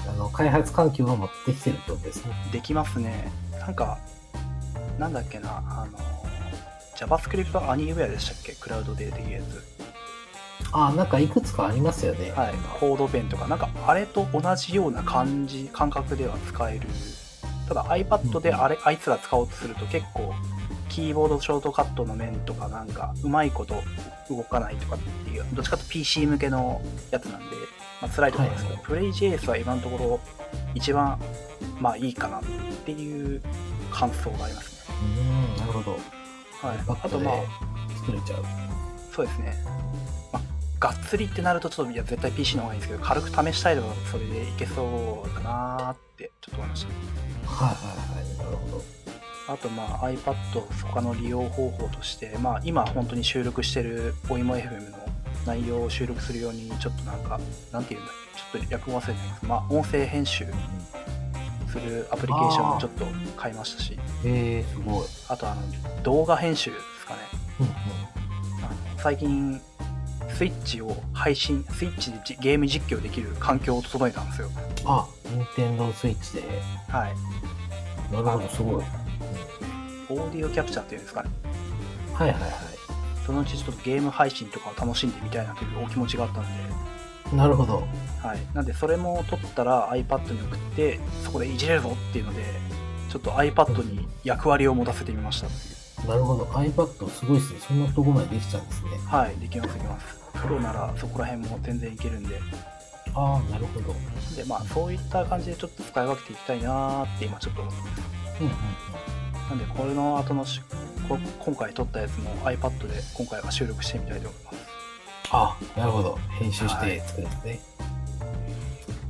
あの、開発環境が持ってきてるってことですね。できますね。なんか、なんだっけな、あの、JavaScript Anywhere でしたっけ？クラウドでできるやつ。あ、なんかいくつかありますよね。はい。コードペンとか、なんか、あれと同じような感じ、感覚では使えるただ iPad であれ、あいつら使おうとすると結構キーボードショートカットの面とかなんかうまいこと動かないとかっていうどっちかと PC 向けのやつなんで、まあ、辛いところですけど、はいプレイ JS は今のところ一番まあいいかなっていう感想がありますね。うん、なるほど。はい、あとまあで作れちゃう。そうですね。まあ、がっつりってなるとちょっといや絶対 PC の方がいいんですけど軽く試したいとそれでいけそうだなーってちょっと思いました。はいはいはい。なるほど。あとまあ iPad 他の利用方法として、まあ、今本当に収録してるおいも FM の内容を収録するようにちょっとなんかなんていうんだっけちょっと略忘れてますまあ音声編集するアプリケーションをちょっと買いましたしえー、すごい。あとあの動画編集ですかねうんうん。最近スイッチを配信スイッチでじゲーム実況できる環境を整えたんですよあ、任天堂スイッチで。はいなるほど、すごい。オーディオキャプチャーっていうんですかねはいはいはそのうちちょっとゲーム配信とかを楽しんでみたいなというお気持ちがあったんでい。なるほど。はい、なんでそれも撮ったら iPad に送ってそこでいじれるぞっていうのでちょっと iPad に役割を持たせてみましたなるほど。iPad すごいですね。そんなとこまでできちゃうんですね。はいできますできますプロならそこら辺も全然いけるんでああ、なるほど。でまあそういった感じでちょっと使い分けていきたいなーって今ちょっと思ってますうんうんなんでこれの後のしこ今回撮ったやつも iPad で今回は収録してみたいと思いますあ、なるほど。編集して作るんですね。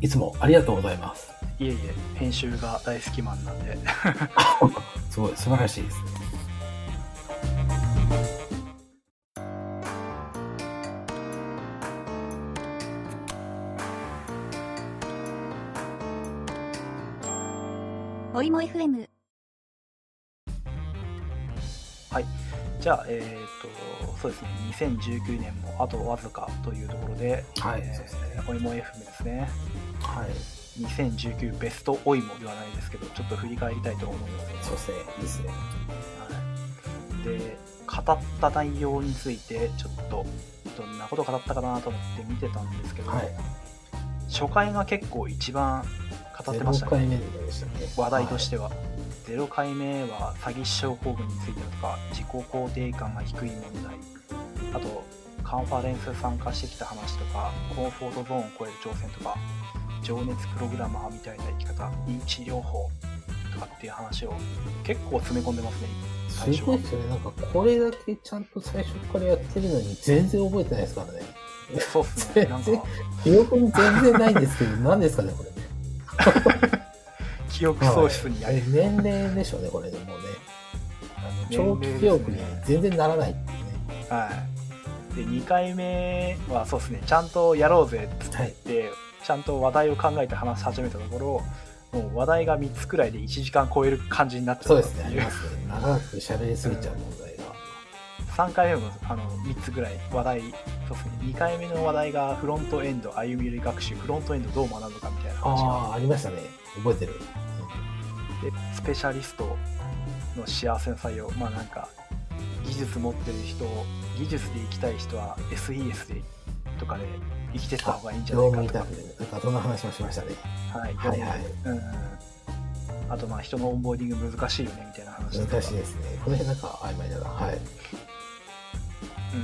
い、つもありがとうございます。いえいえ編集が大好きマンなんですごい、素晴らしいですね。おいも FM じゃあえっ、とそうですね2019年もあとわずかというところではい、えそうですね。ーおいも FM ですねはい。2019ベストおいもではないですけどちょっと振り返りたいと思いますそうですね。いいですね。はい、で語った内容についてちょっとどんなこと語ったかなと思って見てたんですけど、はい。初回が結構一番語ってました0回ねね。話題としては、0回目は詐欺師症候群についてだとか自己肯定感が低い問題あとカンファレンス参加してきた話とかコンフォートゾーンを超える挑戦とか情熱プログラマーみたいな生き方認知療法とかっていう話を結構詰め込んでますね最初はすごいですよね。なんか、これだけちゃんと最初からやってるのに全然覚えてないですからね。そうっすねなんか 全記憶に全然ないんですけど、何ですかね、これね。記憶喪失にやはいり、年齢でしょうね、これね、もうね。あの長期記憶に全然ならないっていうね。はい。で、2回目はそうですね、ちゃんとやろうぜっつって、ちゃんと話題を考えて話し始めたところ、もう話題が3つくらいで1時間超える感じになっちゃそうですね。ありますね。長く喋りすぎちゃう問題が。3回目もあの3つぐらい話題、そうですね、2回目の話題がフロントエンド歩み寄り学習、フロントエンドどう学ぶかみたいな話がああ、ありましたね。覚えてる。でスペシャリストの幸せの採用。まあなんか技術持ってる人技術で生きたい人は SES でとかで生きてった方がいいんじゃな業いかとか。なんかそんな話もしましたね。はいはいはい。うんうん。あとまあ人のオンボーディング難しいよねみたいな話難しいですね。この辺なんか曖昧だな。はい。う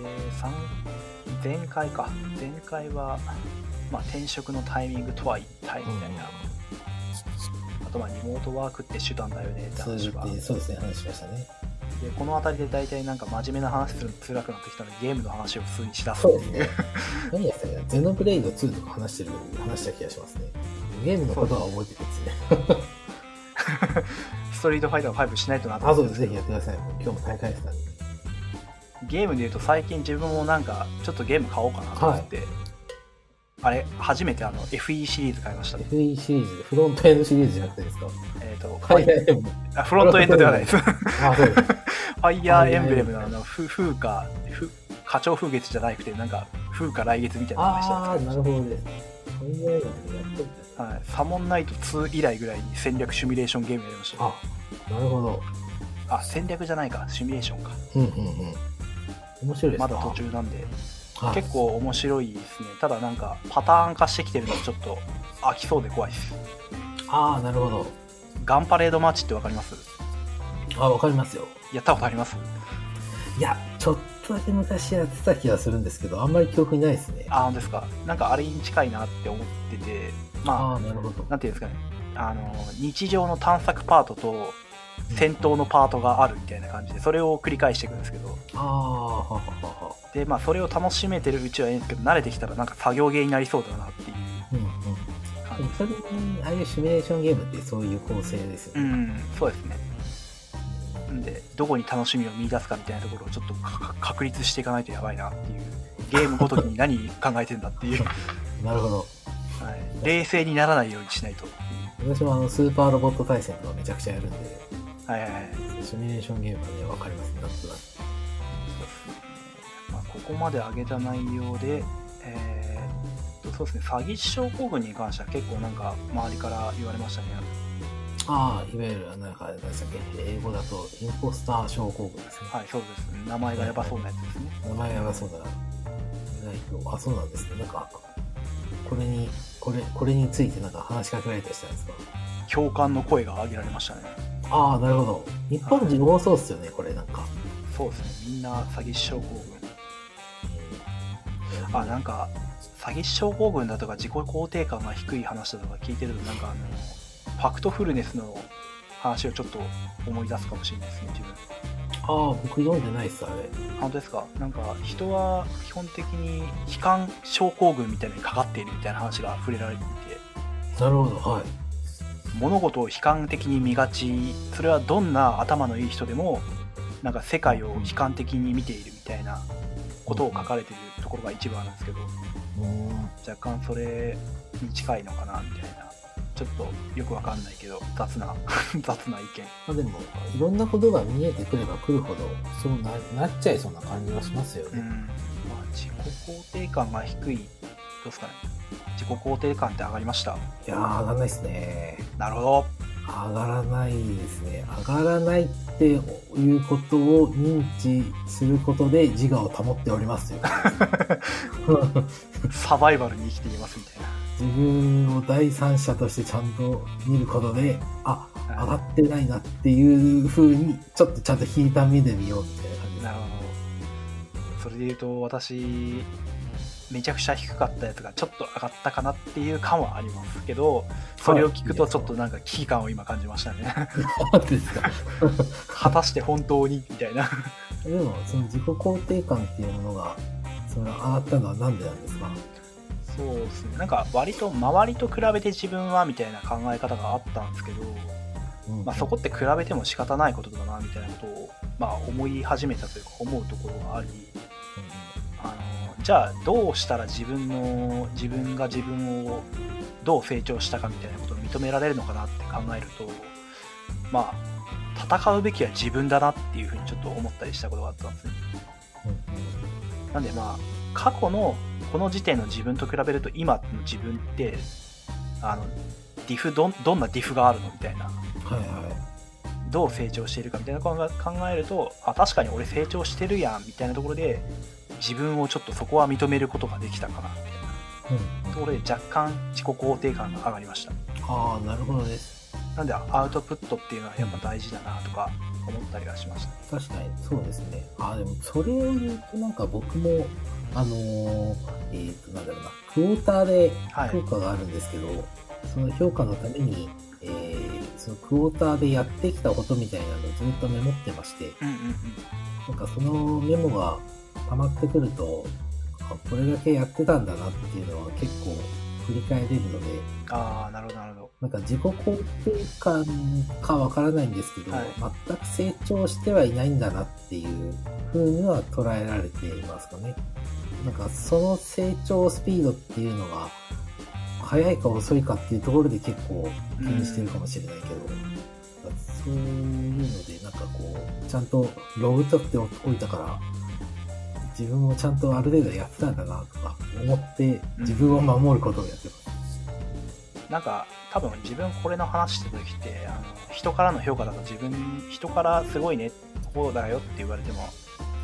ん、で三前回か。前回は、まあ、転職のタイミングとは一体みたいな、あとまあリモートワークって手段だよねって話がルって、そうですね、話しましたね。でこの辺りで大体なんか真面目な話するの辛くなってきたのでゲームの話を普通にしだすそうですね。何やったかなゼノブレイド2とか話してる、話した気がしますね。ゲームのことは覚えてるんですね。ストリートファイター5しないとなとあ、そうです。ぜひやってください。今日も大会ですからね。ゲームで言うと最近自分もなんかちょっとゲーム買おうかなと思って、あれ初めてあの FE シリーズ買いました、FE シリーズ、フロントエンドシリーズじゃなくてですか？えー、とはいはいはい。あフロントエンドではないです。フ あ、そうです。ァイヤーエンブレムのあのふ風化ふ花鳥風月じゃなくてなんか風化来月みたいな話したあなるほどです。ファイヤーエンブレムやっとるんですけど、はい、サモンナイト2以来ぐらいに戦略シミュレーションゲームやりました。あ、なるほど。あ戦略じゃないか。シミュレーションか。うんうんうん。面白いですか？まだ途中なんではい結構面白いですねただなんかパターン化してきてるのでちょっと飽きそうで怖いですああ、なるほど。ガンパレードマッチってわかります？あ、わかりますよ。やったことあります？いや、ちょっとだけ昔やってた気がするんですけど、あんまり記憶にないですね。あ、本当ですか？なんかあれに近いなって思ってて、まああ、なるほどあ、。なんていうんですかね。あの、日常の探索パートと戦闘のパートがあるみたいな感じで、それを繰り返していくんですけど。で、まあそれを楽しめてるうちはいいんですけど、慣れてきたらなんか作業芸になりそうだなっていううんうん。それに、ああいうシミュレーションゲームってそういう構成ですよね。うん、そうですね。んで、どこに楽しみを見出すかみたいなところをちょっと 確立していかないとやばいなっていう。ゲームごときに何考えてんだっていう、なるほど。はい、冷静にならないようにしないと。私もあの、スーパーロボット対戦とかめちゃくちゃやるんで、はいはいはい。シミュレーションゲームはね、わかりますね、なんとなく。まあ、ここまで上げた内容で、えーそうですね、詐欺師症候群に関しては結構なんか周りから言われましたね。ああ、いわゆる、なんか、何でしたっけ、英語だと、インポスター症候群ですね。はい、そうですね。名前がやばそうなやつですね。名前やばそうだな。あ、そうなんですね。なんか、これに、これ、これについてなんか話しかけられたりしたんですか？共感の声が上げられましたね。ああ、なるほど。日本人多そうっすよね、これなんか。そうですね。みんな詐欺師症候群。あ、なんか、詐欺師症候群だとか自己肯定感が低い話だとか聞いてると、なんかあの、ファクトフルネスの話をちょっと思い出すかもしれないですね、自分。ああ、僕読んでないっす、あれ。本当ですか？なんか人は基本的に悲観症候群みたいなのにかかっているみたいな話が触れられていてなるほど、はい。物事を悲観的に見がちそれはどんな頭のいい人でもなんか世界を悲観的に見ているみたいなことを書かれているところが一部あるんですけど。若干それに近いのかなみたいなちょっとよくわかんないけど雑な 雑な意見まあでも、いろんなことが見えてくればくるほど、そうななっちゃいそうな感じはしますよね。うんまあ、自己肯定感が低いどうですかね自己肯定感って上がりました？いやー、上がらないっすね。なるほど上がらないですね。上がらないっていうことを認知することで自我を保っておりますよ。サバイバルに生きていますみたい自分を第三者としてちゃんと見ることで、あ、な。上がってないなっていう風に、ちょっとちゃんと引いた目で見ようみたいな感じですなるほど。それで言うと、私、めちゃくちゃ低かったやつがちょっと上がったかなっていう感はありますけど、それを聞くとちょっとなんか危機感を今感じましたね。果たして本当に？みたいな。でも、その自己肯定感っていうものが、その上がったのはなんでなんですか？そうですね。なんか割と周りと比べて自分はみたいな考え方があったんですけど、うんまあ、そこって比べても仕方ないことだなみたいなことを、まあ、思い始めたというか思うところがあり、あのじゃあどうしたら自分の自分が自分をどう成長したかみたいなことを認められるのかなって考えるとまあ戦うべきは自分だなっていうふうにちょっと思ったりしたことがあったんですねうんなんでまあ過去のこの時点の自分と比べると今の自分ってあのディフどんどんなディフがあるのみたいなはいはい。どう成長しているかみたいなことを考えるとあ確かに俺成長してるやんみたいなところで自分をちょっとそこは認めることができたかなみたいな。うん。ところで若干自己肯定感が上がりました。ああ、なるほどです。なんでアウトプットっていうのはやっぱ大事だなとか思ったりはしました。確かに、そうですね。ああ、でも、それを言うと、なんか僕も、あのーえっ、と、なんだろうな、クォーターではい。評価があるんですけど、その評価のために、えーそのクォーターでやってきたことみたいなのをずっとメモってまして、うんうんうん。なんかそのメモが溜まってくると、あこれだけやってたんだなっていうのは結構振り返れるので、ああなるほどなるほど。なんか自己肯定感かわからないんですけど、はい。全く成長してはいないんだなっていう風には捉えられていますかね。なんかその成長スピードっていうのが、速いか遅いかっていうところで結構気にしてるかもしれないけど、そういうのでなんかこう、ちゃんとログ取っておいたから、自分もちゃんとある程度やってたんだなとか思って自分を守ることをやってます。なんか多分自分これの話してた時ってあの人からの評価だと自分人からすごいねこうだよって言われても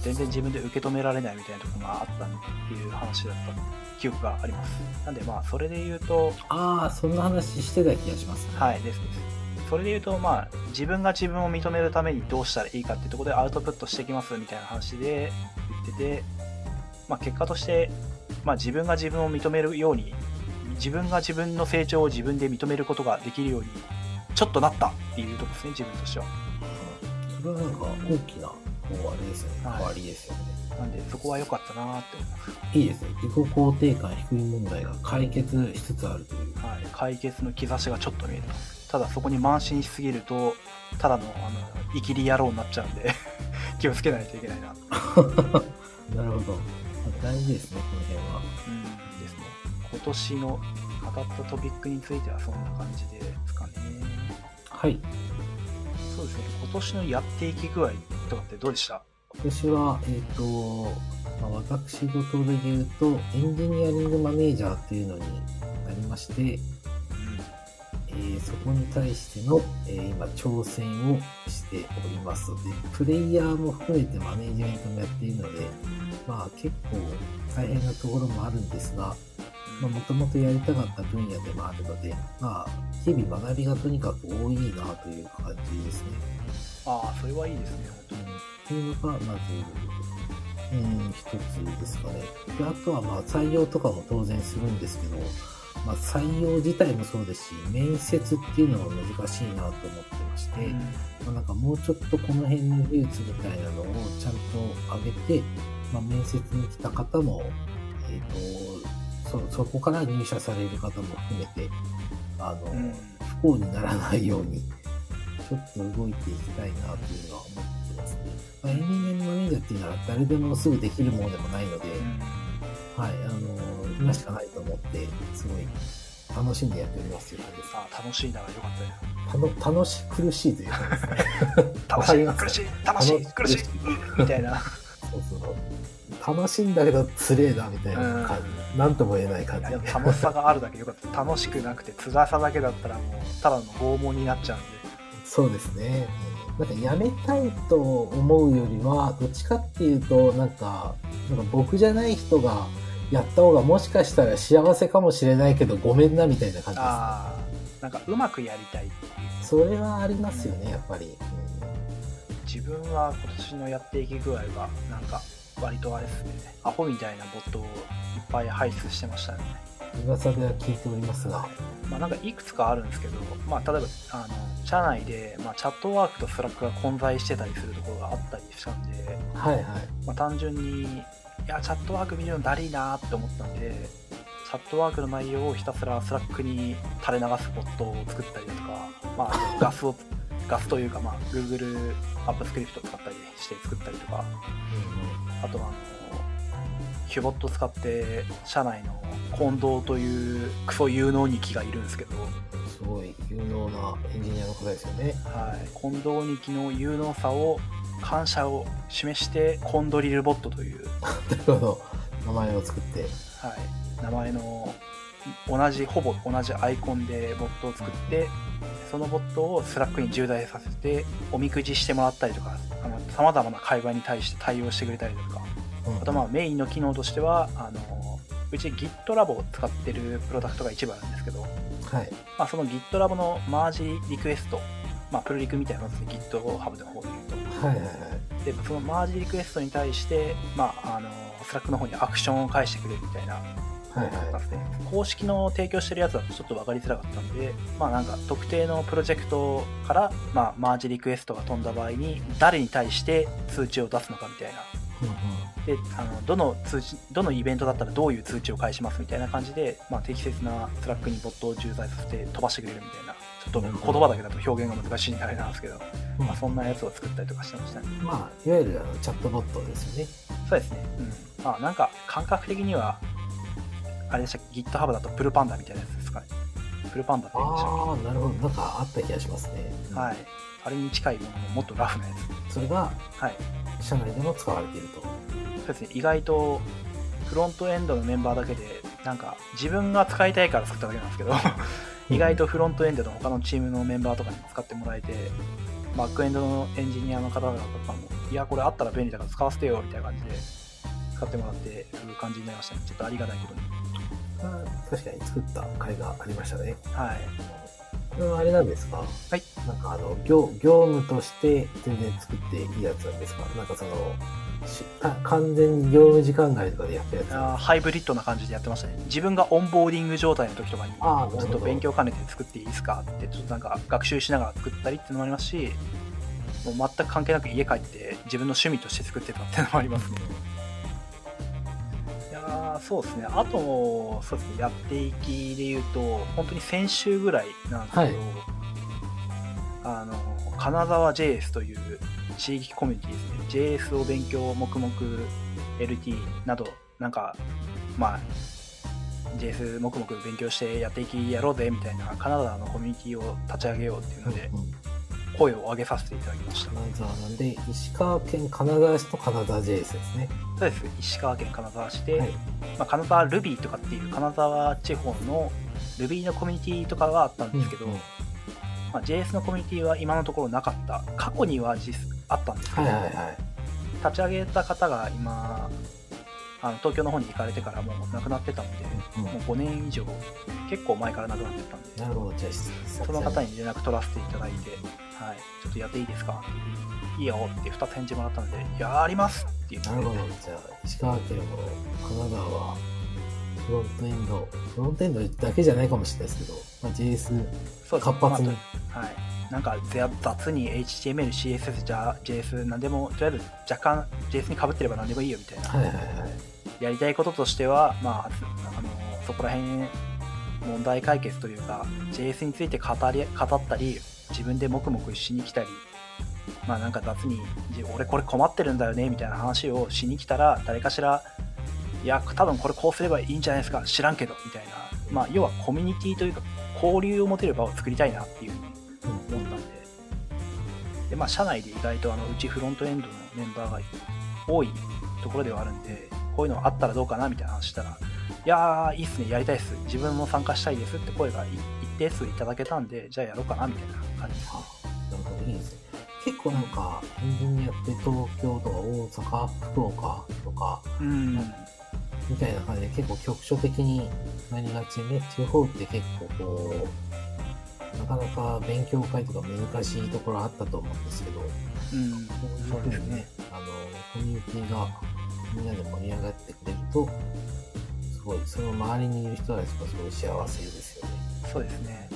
全然自分で受け止められないみたいなところがあったっていう話だった記憶がありますなんでまあそれで言うとああ、そんな話してた気がしますね。はいですですそれで言うとまあ自分が自分を認めるためにどうしたらいいかっていうところでアウトプットしてきますみたいな話で言っててまあ結果としてまあ自分が自分を認めるように自分が自分の成長を自分で認めることができるようにちょっとなったっていうところですね自分としてはそれはなんか大きな、こうあれですよね。はい変わりですよね。なんでそこは良かったなって思いますいいですね。自己肯定感低い問題が解決しつつあるという。はい、解決の兆しがちょっと見えてますただそこに慢心しすぎるとただのあの生きり野郎になっちゃうんで 気をつけないといけないな なるほど。大事ですね、この辺は。うんですね今年の語ったトピックについてはそんな感じですかねはい。そうですね今年のやっていき具合とかってどうでした？今年は、えっ、と、まあ、私事で言うと、エンジニアリングマネージャーっていうのになりまして、えーそこに対しての、えー今挑戦をしております。でプレイヤーも含めてマネージメントもやっているのでまあ結構大変なところもあるんですがもともとやりたかった分野でもあるのでまあ日々学びがとにかく多いなという感じですね、ああそれはいいですねうん、っていうのがまずうん一つですかね。であとはまあ採用とかも当然するんですけどまあ、採用自体もそうですし、面接っていうのが難しいなと思ってまして、うん。まあ、なんかもうちょっとこの辺の技術みたいなのをちゃんと上げて、まあ、面接に来た方も、えっ、と、そ、そこから入社される方も含めて、あの、うん。不幸にならないように、ちょっと動いていきたいなというのは思ってます。ね。まあ、エンジニアリングマネージャーっていうのは誰でもすぐできるものでもないので、はい、あの、今しかないと思って、すごい楽しんでやっておりますという感じです。ああ楽しいならよかったですたの楽し苦しいというかですね。楽しい苦しい楽しい苦しいうんみたいなそうそう。楽しいんだけど、つれえな、みたいな感じ。なんとも言えない感じ。楽しさがあるだけよかった楽しくなくて辛さだけだったらもうただの拷問になっちゃうんでそうですね。うんなんかやめたいと思うよりは、どっちかっていうと、なんか、なんか僕じゃない人がやった方がもしかしたら幸せかもしれないけど、ごめんな、みたいな感じですね。ああなんかうまくやりたいそれはありますよね、やっぱり。自分は今年のやっていき具合がなんか割とあれですねアホみたいなボットをいっぱい排出してましたねうん噂では聞いておりますが。まあ、なんかいくつかあるんですけど、まあ、例えばあの社内で、まあ、 Chatwork と Slack が混在してたりするところがあったりしたんで、はいはい。まあ、単純にいや Chatwork 見るのだりーなーって思ったんで Chatwork の内容をひたすら Slack に垂れ流すボットを作ったりだとか、まあ、ガスをガスというか、まあ、Google アップスクリプトを使ったりして作ったりとかあとはあの Hubot 使って社内の近藤というクソ有能ニキがいるんですけど、すごい有能なエンジニアの方ですよね。はい、近藤ニキの有能さを感謝を示してコンドリルボットという、なるほど。名前を作って。はい、名前の同じほぼ同じアイコンでボットを作ってそのボットを Slack に常駐させておみくじしてもらったりとかさまざまな会話に対して対応してくれたりとかうんあとまあメインの機能としてはあのうち GitLab を使ってるプロダクトが一部あるんですけど、はい。まあ、その GitLab のマージリクエスト、まあ、プルリクみたいなものですね GitHub の方で言うとはいはいはい。でそのマージリクエストに対して、まあ、あの Slack の方にアクションを返してくれるみたいな。はいはい。公式の提供してるやつだとちょっと分かりづらかったんで、まあなんか特定のプロジェクトから、まあ、マージリクエストが飛んだ場合に誰に対して通知を出すのかみたいな。であのどの通知どのイベントだったらどういう通知を返しますみたいな感じで、まあ、適切な Slack にボットを常駐させて飛ばしてくれるみたいなと言葉だけだと表現が難しいんであれなんですけど、うん。まあ、そんなやつを作ったりとかしてましたね。まあ、いわゆるあのチャットボットですよね。そうですね。うん。まあなんか感覚的にはあれでしたっけ？GitHub だとプルパンダみたいなやつですかね。プルパンダって言うんでしたっああ、なるほど。なんかあった気がしますね。けはい。あれに近いもののもっとラフなやつそれがはい。社内でも使われていると。そうですね。意外とフロントエンドのメンバーだけでなんか自分が使いたいから作っただけなんですけど意外とフロントエンドの他のチームのメンバーとかにも使ってもらえてバックエンドのエンジニアの方々とかもいや、これあったら便利だから使わせてよみたいな感じで使ってもらってる感じになりましたね。ちょっとありがたいことに。あ確かに作った回がありましたね。はい。これはあれなんですか？はい。なんかあの、業、業務として全然作っていいやつなんですか？なんかその、完全に業務時間外とかでやったやつあハイブリッドな感じでやってましたね。自分がオンボーディング状態の時とかに、ちょっと勉強兼ねて作っていいですかって、ちょっとなんか学習しながら作ったりっていうのもありますし、もう全く関係なく家帰って自分の趣味として作ってたっていうのもありますね。いやーそうですね。あと、そうですね、やっていきで言うと、本当に先週ぐらいなんですけど、はいあの、金沢 JS という地域コミュニティですね。JS を勉強、黙々、LT など、なんか、まあ、JS 黙々勉強してやっていきやろうぜみたいなカナダのコミュニティを立ち上げようっていうので声を上げさせていただきました。金沢なんで、石川県金沢市と金沢 JS ですね。そうです。石川県金沢市で、はい。まあ、金沢 Ruby とかっていう金沢地方の Ruby のコミュニティとかはあったんですけど、うんうんまあ、JS のコミュニティは今のところなかった。過去には実あったんですけど、はいはいはい。立ち上げた方が今、あの東京の方に行かれてからもう亡くなってたので、うんもう5年以上、結構前から亡くなってたんで、なるほど。じゃあ、その方に連絡取らせていただいて、はい、ちょっとやっていいですかいいよって2つ返事もらったので、やりますっていうなるほど。じゃあ、石川県の金沢は、フロントエンド、フロントエンドだけじゃないかもしれないですけど、まあ、JS 活発に。まあはい。なんかぜ雑に HTML、CSS、じゃ JS、なんでも、とりあえず若干 JS に被ってれば何でもいいよみたいな、はいはいはい。やりたいこととしては、まあ、あのそこら辺問題解決というか、JS について語り語ったり、自分で黙々しに来たり、まあなんか雑に、じ俺これ困ってるんだよねみたいな話をしに来たら、誰かしら、いや、多分これこうすればいいんじゃないですか、知らんけど、みたいな、まあ要はコミュニティというか、交流を持てる場を作りたいなっていうふうにで、まあ、社内で意外とあのうちフロントエンドのメンバーが多いところではあるんで、こういうのあったらどうかなみたいな話したら、いやー、いいっすね、やりたいっす、自分も参加したいですって声がい一定数いただけたんで、じゃあやろうかなみたいな感じですあなるほど、いいですね。結構なんか、エンジニアって東京とか大阪、福岡とか、うん、みたいな感じで結構局所的になりがちね。地方って結構こう、なかなか勉強会とか難しいところあったと思うんですけど、うん、そういうふうにね、あの、コミュニティがみんなで盛り上がってくれると、すごい、その周りにいる人たちがすごい幸せですよね。そうですね。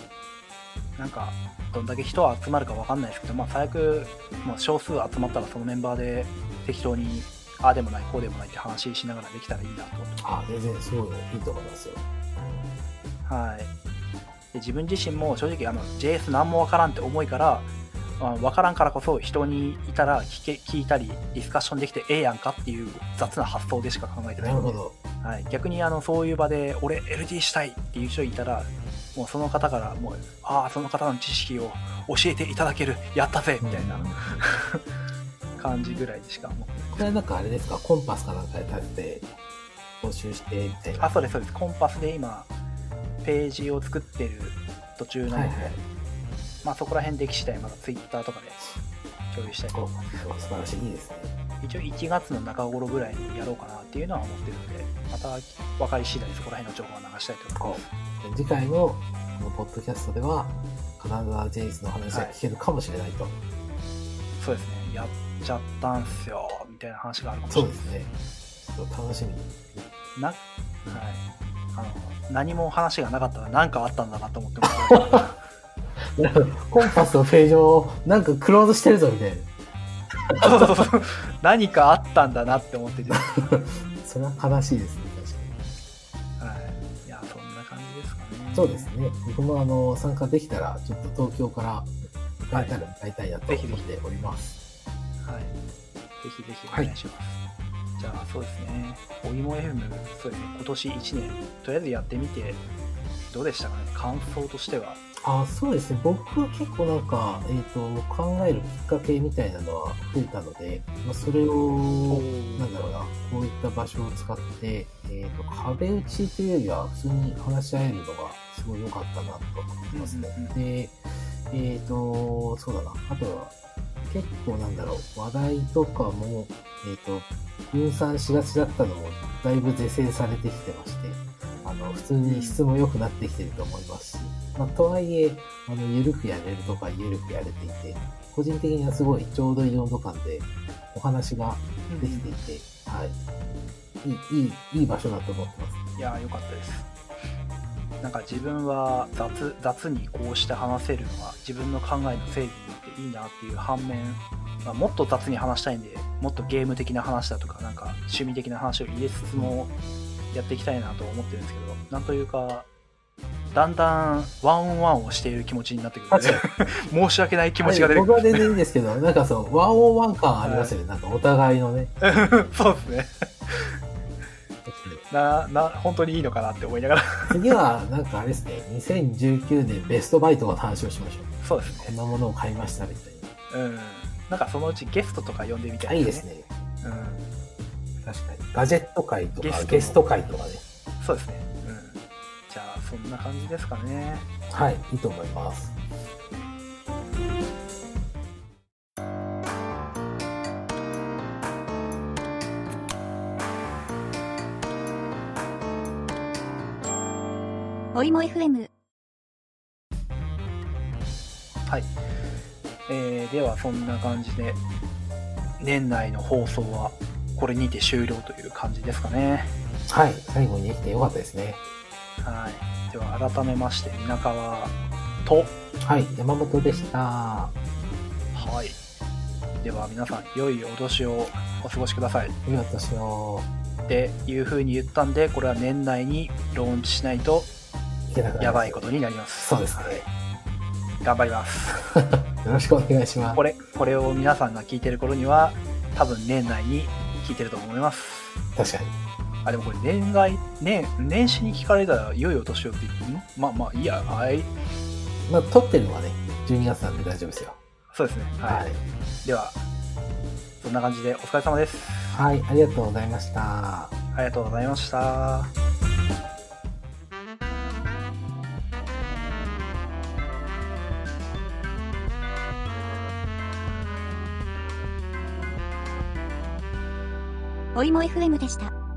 なんか、どんだけ人は集まるかわかんないですけど、まあ、最悪、まあ、少数集まったらそのメンバーで適当に、ああでもない、こうでもないって話しながらできたらいいなと思ってあ、全然すごいいいと思いますよ。はい、で自分自身も正直あの JS 何もわからんって思いから、まあ、わからんからこそ人にいたら聞け聞いたりディスカッションできてええやんかっていう雑な発想でしか考えてなので、ないるほど。はい、逆にあのそういう場で俺 LT したいっていう人いたらもうその方からもうああその方の知識を教えていただける。やったぜみたいな。うん。感じぐらいでしか思って。これはなんかあれですか、コンパスかなんかで立てて、募集してみたいな。あそうですそうです。コンパスで今ページを作ってる途中なので、はいはい。まあそこら辺でき次第まだ Twitter とかで共有したいとお思います素晴らしい。いいですね。一応1月の中頃ぐらいにやろうかなっていうのは思ってるのでまた分かり次第そこら辺の情報を流したいと思いますで次回のこのポッドキャストでは、金沢ジェイスの話が聞けるかもしれないと。そうですねやっちゃったんすよみたいな話があるかもしれないそうですね。ちょっと楽しみに。な、はい、あの何も話がなかったら何かあったんだなと思ってます コンパスのページをなんかクローズしてるぞみたいな。何かあったんだなって思ってて、はい、それは悲しいですね、確かいやそんな感じですかねに。そうですね。僕もあの、参加できたら、ちょっと東京から迎えたら迎えたいなと思っております。はい。ぜひぜひお願いします。じゃあ、そうですね。おいも FM、そうですね。今年1年、とりあえずやってみて、どうでしたかね？感想としては。あそうですね。僕は結構なんか、えっ、と、考えるきっかけみたいなのは増えたので、まあ、それを、なんだろうな、こういった場所を使って、えっ、と、壁打ちというよりは、普通に話し合えるのがすごい良かったなと思ってますね。うんうんうんで、えっ、と、そうだな、あとは、結構なんだろう、話題とかも、えっ、と、分散しがちだったのも、だいぶ是正されてきてまして、あの、普通に質も良くなってきてると思いますし、まあ、とはいえ、あの、ゆるくやれるとかゆるくやれていて、個人的にはすごいちょうどいい温度感でお話ができていて、はい。いい、いい、いい場所だと思ってます。いやーよかったですなんか自分は雑雑にこうして話せるのは自分の考えの整理にいいなっていう反面、まあ、もっと雑に話したいんでもっとゲーム的な話だとかなんか趣味的な話を入れつつもやっていきたいなと思ってるんですけどなんというかだんだんワンオンワンをしている気持ちになってくるので 申し訳ない気持ちが出てくる僕は全然いいんですけど、なんかそう、ワンオンワン感ありますよね。なんかお互いのね。そうですね なな本当にいいのかなって思いながら次は、なんかあれですね、2019年ベストバイとかの話をしましょう。そうですねこんなものを買いましたみたいうんなんかそのうちゲストとか呼んでみたな。あ、いいいですね。うん確かに。ガジェット会とかゲストもゲスト会とかね。そうですね。うん。じゃあ、そんな感じですかね。はい、いいと思います。おいも FM はい。えー、では、そんな感じで、年内の放送は、これにて終了という感じですかね。はい、最後にできてよかったですね。はい。では、改めまして、皆川と、はい、山本でした。はい。では、皆さん、良いお年をお過ごしください。いいお年を。っていう風に言ったんで、これは年内にローンチしないとやばいことになります。そうですね。頑張ります。よろしくお願いしますこ。れ、これを皆さんが聞いてる頃には、多分年内に聞いてると思います。確かに。あ、でもこれ年外、年、年始に聞かれたら良いお年をって言って、んまあまあ、いいや、はい。まあ、撮ってるのはね、12月なんで大丈夫ですよ。そうですね。はい。はい。では、そんな感じでお疲れ様です。はい、ありがとうございました。ありがとうございました。おいも FM でした。